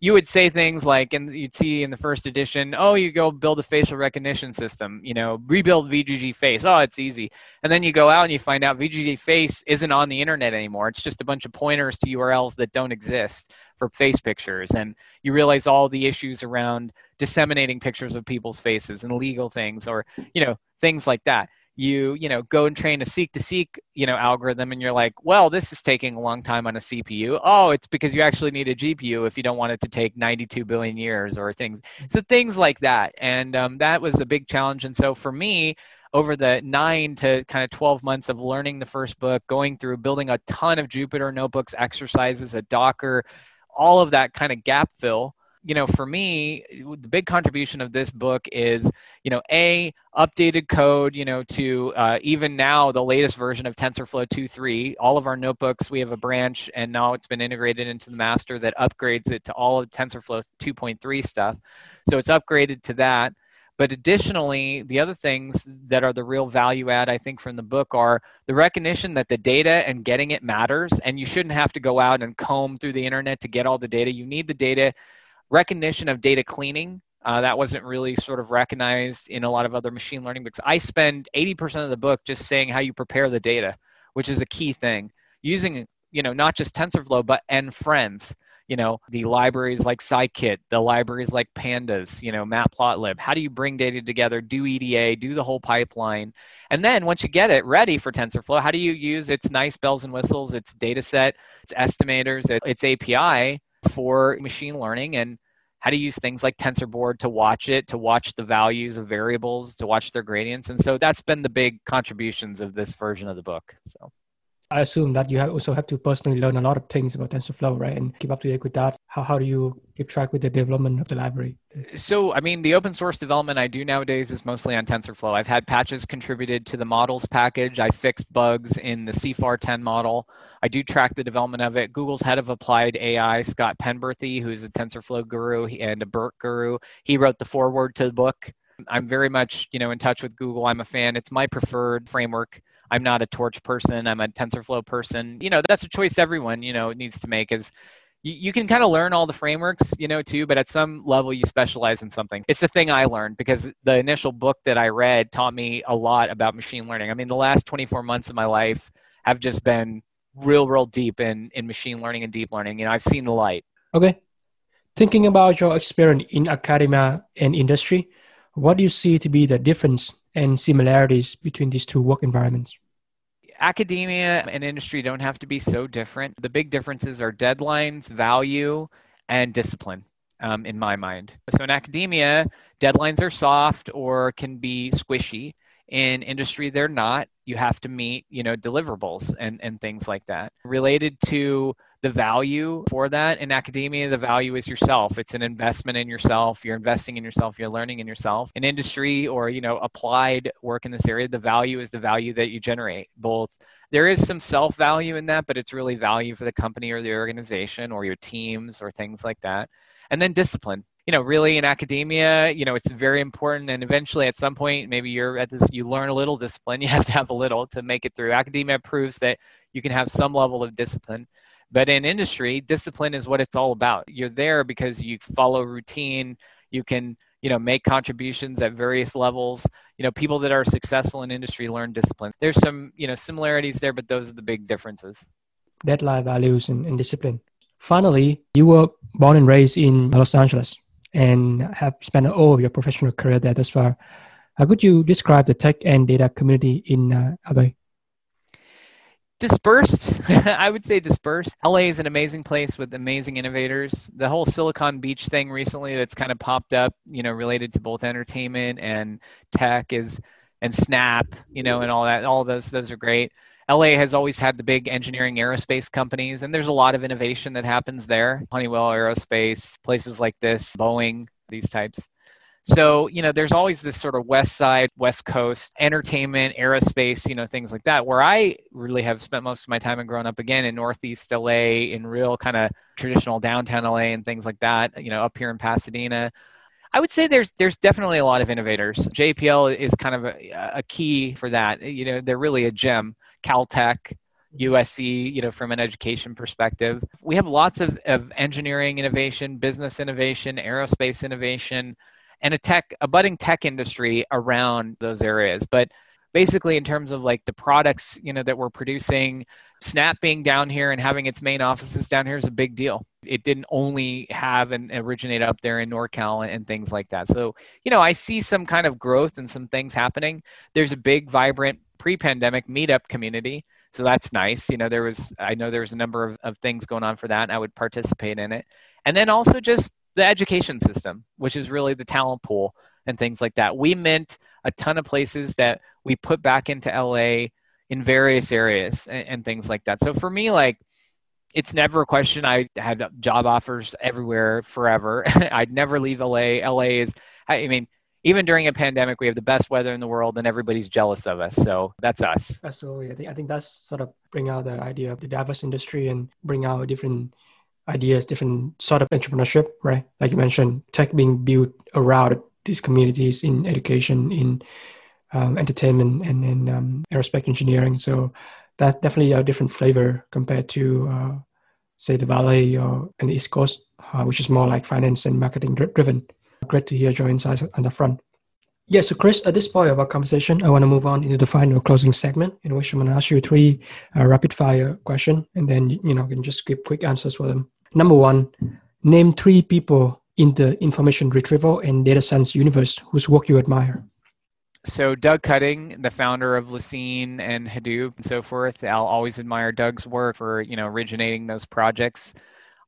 Speaker 3: you would say things like, and you'd see in the first edition, oh, you go build a facial recognition system, you know, rebuild VGG Face. Oh, it's easy. And then you go out and you find out VGG Face isn't on the internet anymore. It's just a bunch of pointers to URLs that don't exist for face pictures. And you realize all the issues around disseminating pictures of people's faces and legal things or, you know, things like that you you know go and train a seq2seq you know algorithm and you're like well this is taking a long time on a cpu oh it's because you actually need a gpu if you don't want it to take 92 billion years or things so things like that and um, that was a big challenge and so for me over the nine to kind of 12 months of learning the first book going through building a ton of jupyter notebooks exercises a docker all of that kind of gap fill you know, for me, the big contribution of this book is, you know, a updated code, you know, to uh, even now the latest version of TensorFlow 2.3. All of our notebooks, we have a branch, and now it's been integrated into the master that upgrades it to all of TensorFlow 2.3 stuff. So it's upgraded to that. But additionally, the other things that are the real value add, I think, from the book are the recognition that the data and getting it matters. And you shouldn't have to go out and comb through the internet to get all the data. You need the data recognition of data cleaning. Uh, that wasn't really sort of recognized in a lot of other machine learning books. I spend 80% of the book just saying how you prepare the data, which is a key thing. Using, you know, not just TensorFlow, but and friends. You know, the libraries like Scikit, the libraries like Pandas, you know, Matplotlib. How do you bring data together, do EDA, do the whole pipeline? And then once you get it ready for TensorFlow, how do you use its nice bells and whistles, its data set, its estimators, its API for machine learning and how to use things like TensorBoard to watch it, to watch the values of variables, to watch their gradients. And so that's been the big contributions of this version of the book. So
Speaker 2: I assume that you have also have to personally learn a lot of things about TensorFlow, right? And keep up to date with that. How, how do you keep track with the development of the library?
Speaker 3: So, I mean, the open source development I do nowadays is mostly on TensorFlow. I've had patches contributed to the models package. I fixed bugs in the CIFAR 10 model. I do track the development of it. Google's head of applied AI, Scott Penberthy, who's a TensorFlow guru and a BERT guru, he wrote the foreword to the book. I'm very much, you know, in touch with Google. I'm a fan. It's my preferred framework I'm not a torch person. I'm a TensorFlow person. You know, that's a choice everyone, you know, needs to make is you, you can kind of learn all the frameworks, you know, too, but at some level you specialize in something. It's the thing I learned because the initial book that I read taught me a lot about machine learning. I mean, the last 24 months of my life have just been real, real deep in, in machine learning and deep learning. You know, I've seen the light.
Speaker 2: Okay. Thinking about your experience in academia and industry, what do you see to be the difference and similarities between these two work environments?
Speaker 3: Academia and industry don't have to be so different. The big differences are deadlines, value, and discipline. Um, in my mind. So in academia, deadlines are soft or can be squishy. In industry, they're not. You have to meet, you know, deliverables and, and things like that. Related to the value for that in academia the value is yourself. It's an investment in yourself. You're investing in yourself. You're learning in yourself. In industry or you know applied work in this area the value is the value that you generate. Both there is some self value in that but it's really value for the company or the organization or your teams or things like that. And then discipline. You know really in academia you know it's very important and eventually at some point maybe you're at this you learn a little discipline. You have to have a little to make it through. Academia proves that you can have some level of discipline but in industry, discipline is what it's all about. You're there because you follow routine. You can, you know, make contributions at various levels. You know, people that are successful in industry learn discipline. There's some, you know, similarities there, but those are the big differences.
Speaker 2: Deadline values and, and discipline. Finally, you were born and raised in Los Angeles and have spent all of your professional career there thus far. How could you describe the tech and data community in uh, LA?
Speaker 3: Dispersed? I would say dispersed. La is an amazing place with amazing innovators. The whole silicon beach thing recently that's kind of popped up you know related to both entertainment and tech is and snap you know and all that all those those are great. La has always had the big engineering aerospace companies and there's a lot of innovation that happens there. Honeywell aerospace places like this boeing these types so, you know, there's always this sort of west side, west coast entertainment, aerospace, you know, things like that, where I really have spent most of my time and grown up again in Northeast LA, in real kind of traditional downtown LA and things like that, you know, up here in Pasadena. I would say there's there's definitely a lot of innovators. JPL is kind of a, a key for that. You know, they're really a gem. Caltech, USC, you know, from an education perspective. We have lots of, of engineering innovation, business innovation, aerospace innovation, and a tech a budding tech industry around those areas. But basically in terms of like the products you know that we're producing snap being down here and having its main offices down here is a big deal. It didn't only have and originate up there in norcal and, and things like that. So you know i see some kind of growth and some things happening. There's a big vibrant pre-pandemic meetup community so that's nice. You know there was i know there was a number of, of things going on for that and i would participate in it. And then also just the education system, which is really the talent pool and things like that. We mint a ton of places that we put back into LA in various areas and, and things like that. So for me, like, it's never a question. I had job offers everywhere forever. I'd never leave LA. LA is, I mean, even during a pandemic, we have the best weather in the world, and everybody's jealous of us. So that's us.
Speaker 2: Absolutely, I think I think that's sort of bring out the idea of the diverse industry and bring out different ideas, different sort of entrepreneurship, right? Like you mentioned, tech being built around these communities in education, in um, entertainment, and in um, aerospace engineering. So that definitely a different flavor compared to, uh, say, the Valley or in the East Coast, uh, which is more like finance and marketing driven. Great to hear your insights on the front. Yeah, so Chris, at this point of our conversation, I want to move on into the final closing segment in which I'm going to ask you three uh, rapid fire questions, and then you know you can just give quick answers for them. Number one, name three people in the information retrieval and data science universe whose work you admire.
Speaker 3: So Doug Cutting, the founder of Lucene and Hadoop and so forth, I'll always admire Doug's work for you know originating those projects.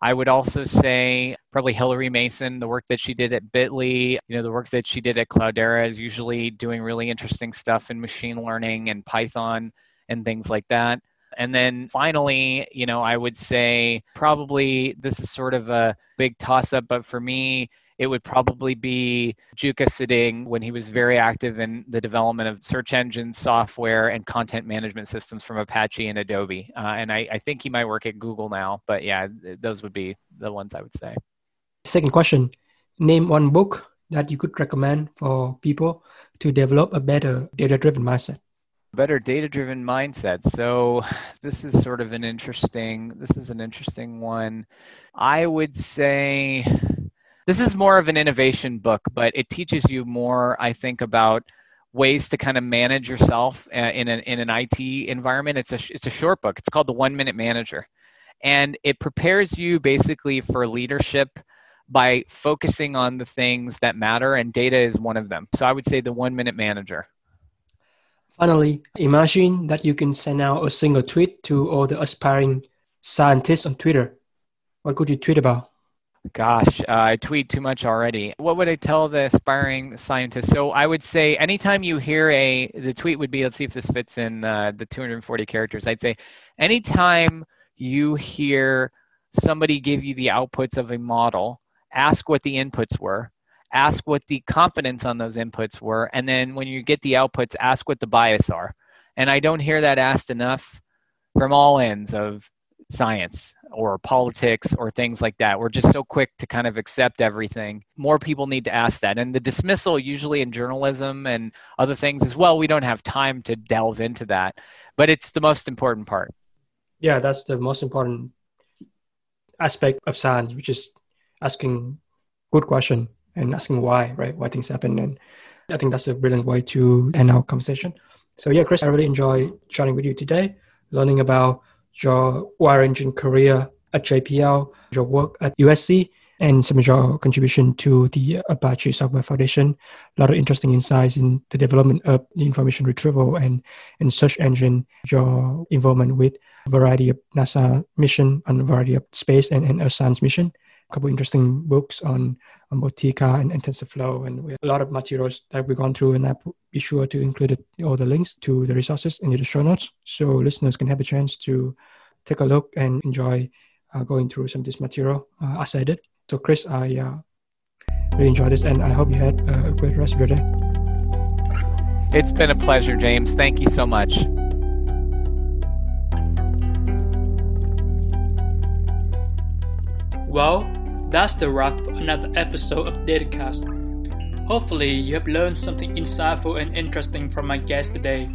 Speaker 3: I would also say probably Hilary Mason, the work that she did at Bitly, you know, the work that she did at Cloudera is usually doing really interesting stuff in machine learning and Python and things like that. And then finally, you know, I would say probably this is sort of a big toss up, but for me, it would probably be Jukka Zitting when he was very active in the development of search engine software and content management systems from Apache and Adobe. Uh, and I, I, think he might work at Google now, but yeah, those would be the ones I would say.
Speaker 2: Second question Name one book that you could recommend for people to develop a better data driven mindset
Speaker 3: better data driven mindset. So this is sort of an interesting this is an interesting one. I would say this is more of an innovation book but it teaches you more i think about ways to kind of manage yourself uh, in an, in an it environment. It's a it's a short book. It's called the one minute manager. And it prepares you basically for leadership by focusing on the things that matter and data is one of them. So i would say the one minute manager
Speaker 2: Finally, imagine that you can send out a single tweet to all the aspiring scientists on Twitter. What could you tweet about?
Speaker 3: Gosh, uh, I tweet too much already. What would I tell the aspiring scientists? So I would say anytime you hear a, the tweet would be, let's see if this fits in uh, the 240 characters. I'd say anytime you hear somebody give you the outputs of a model, ask what the inputs were ask what the confidence on those inputs were, and then when you get the outputs, ask what the bias are. And I don't hear that asked enough from all ends of science or politics or things like that. We're just so quick to kind of accept everything. More people need to ask that. And the dismissal, usually in journalism and other things as well, we don't have time to delve into that. But it's the most important part.
Speaker 2: Yeah, that's the most important aspect of science, which is asking good question and asking why, right? Why things happen. And I think that's a brilliant way to end our conversation. So yeah, Chris, I really enjoy chatting with you today, learning about your wire engine career at JPL, your work at USC, and some of your contribution to the Apache Software Foundation. A lot of interesting insights in the development of the information retrieval and, and search engine, your involvement with a variety of NASA mission and a variety of space and, and Earth science mission a couple interesting books on, on both and, and TensorFlow, and a lot of materials that we've gone through. And I'll be sure to include all the links to the resources in the show notes, so listeners can have a chance to take a look and enjoy uh, going through some of this material uh, as I did. So, Chris, I uh, really enjoyed this, and I hope you had a great rest of your day.
Speaker 3: It's been a pleasure, James. Thank you so much.
Speaker 1: Well, that's the wrap for another episode of Datacast. Hopefully, you have learned something insightful and interesting from my guest today.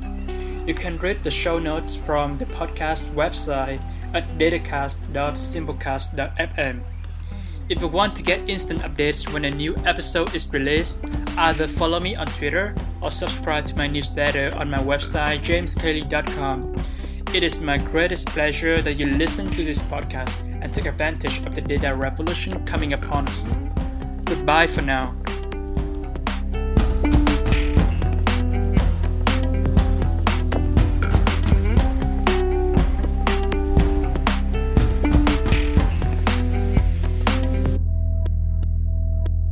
Speaker 1: You can read the show notes from the podcast website at datacast.simplecast.fm. If you want to get instant updates when a new episode is released, either follow me on Twitter or subscribe to my newsletter on my website jameskle.com. It is my greatest pleasure that you listen to this podcast and take advantage of the data revolution coming upon us. Goodbye for now.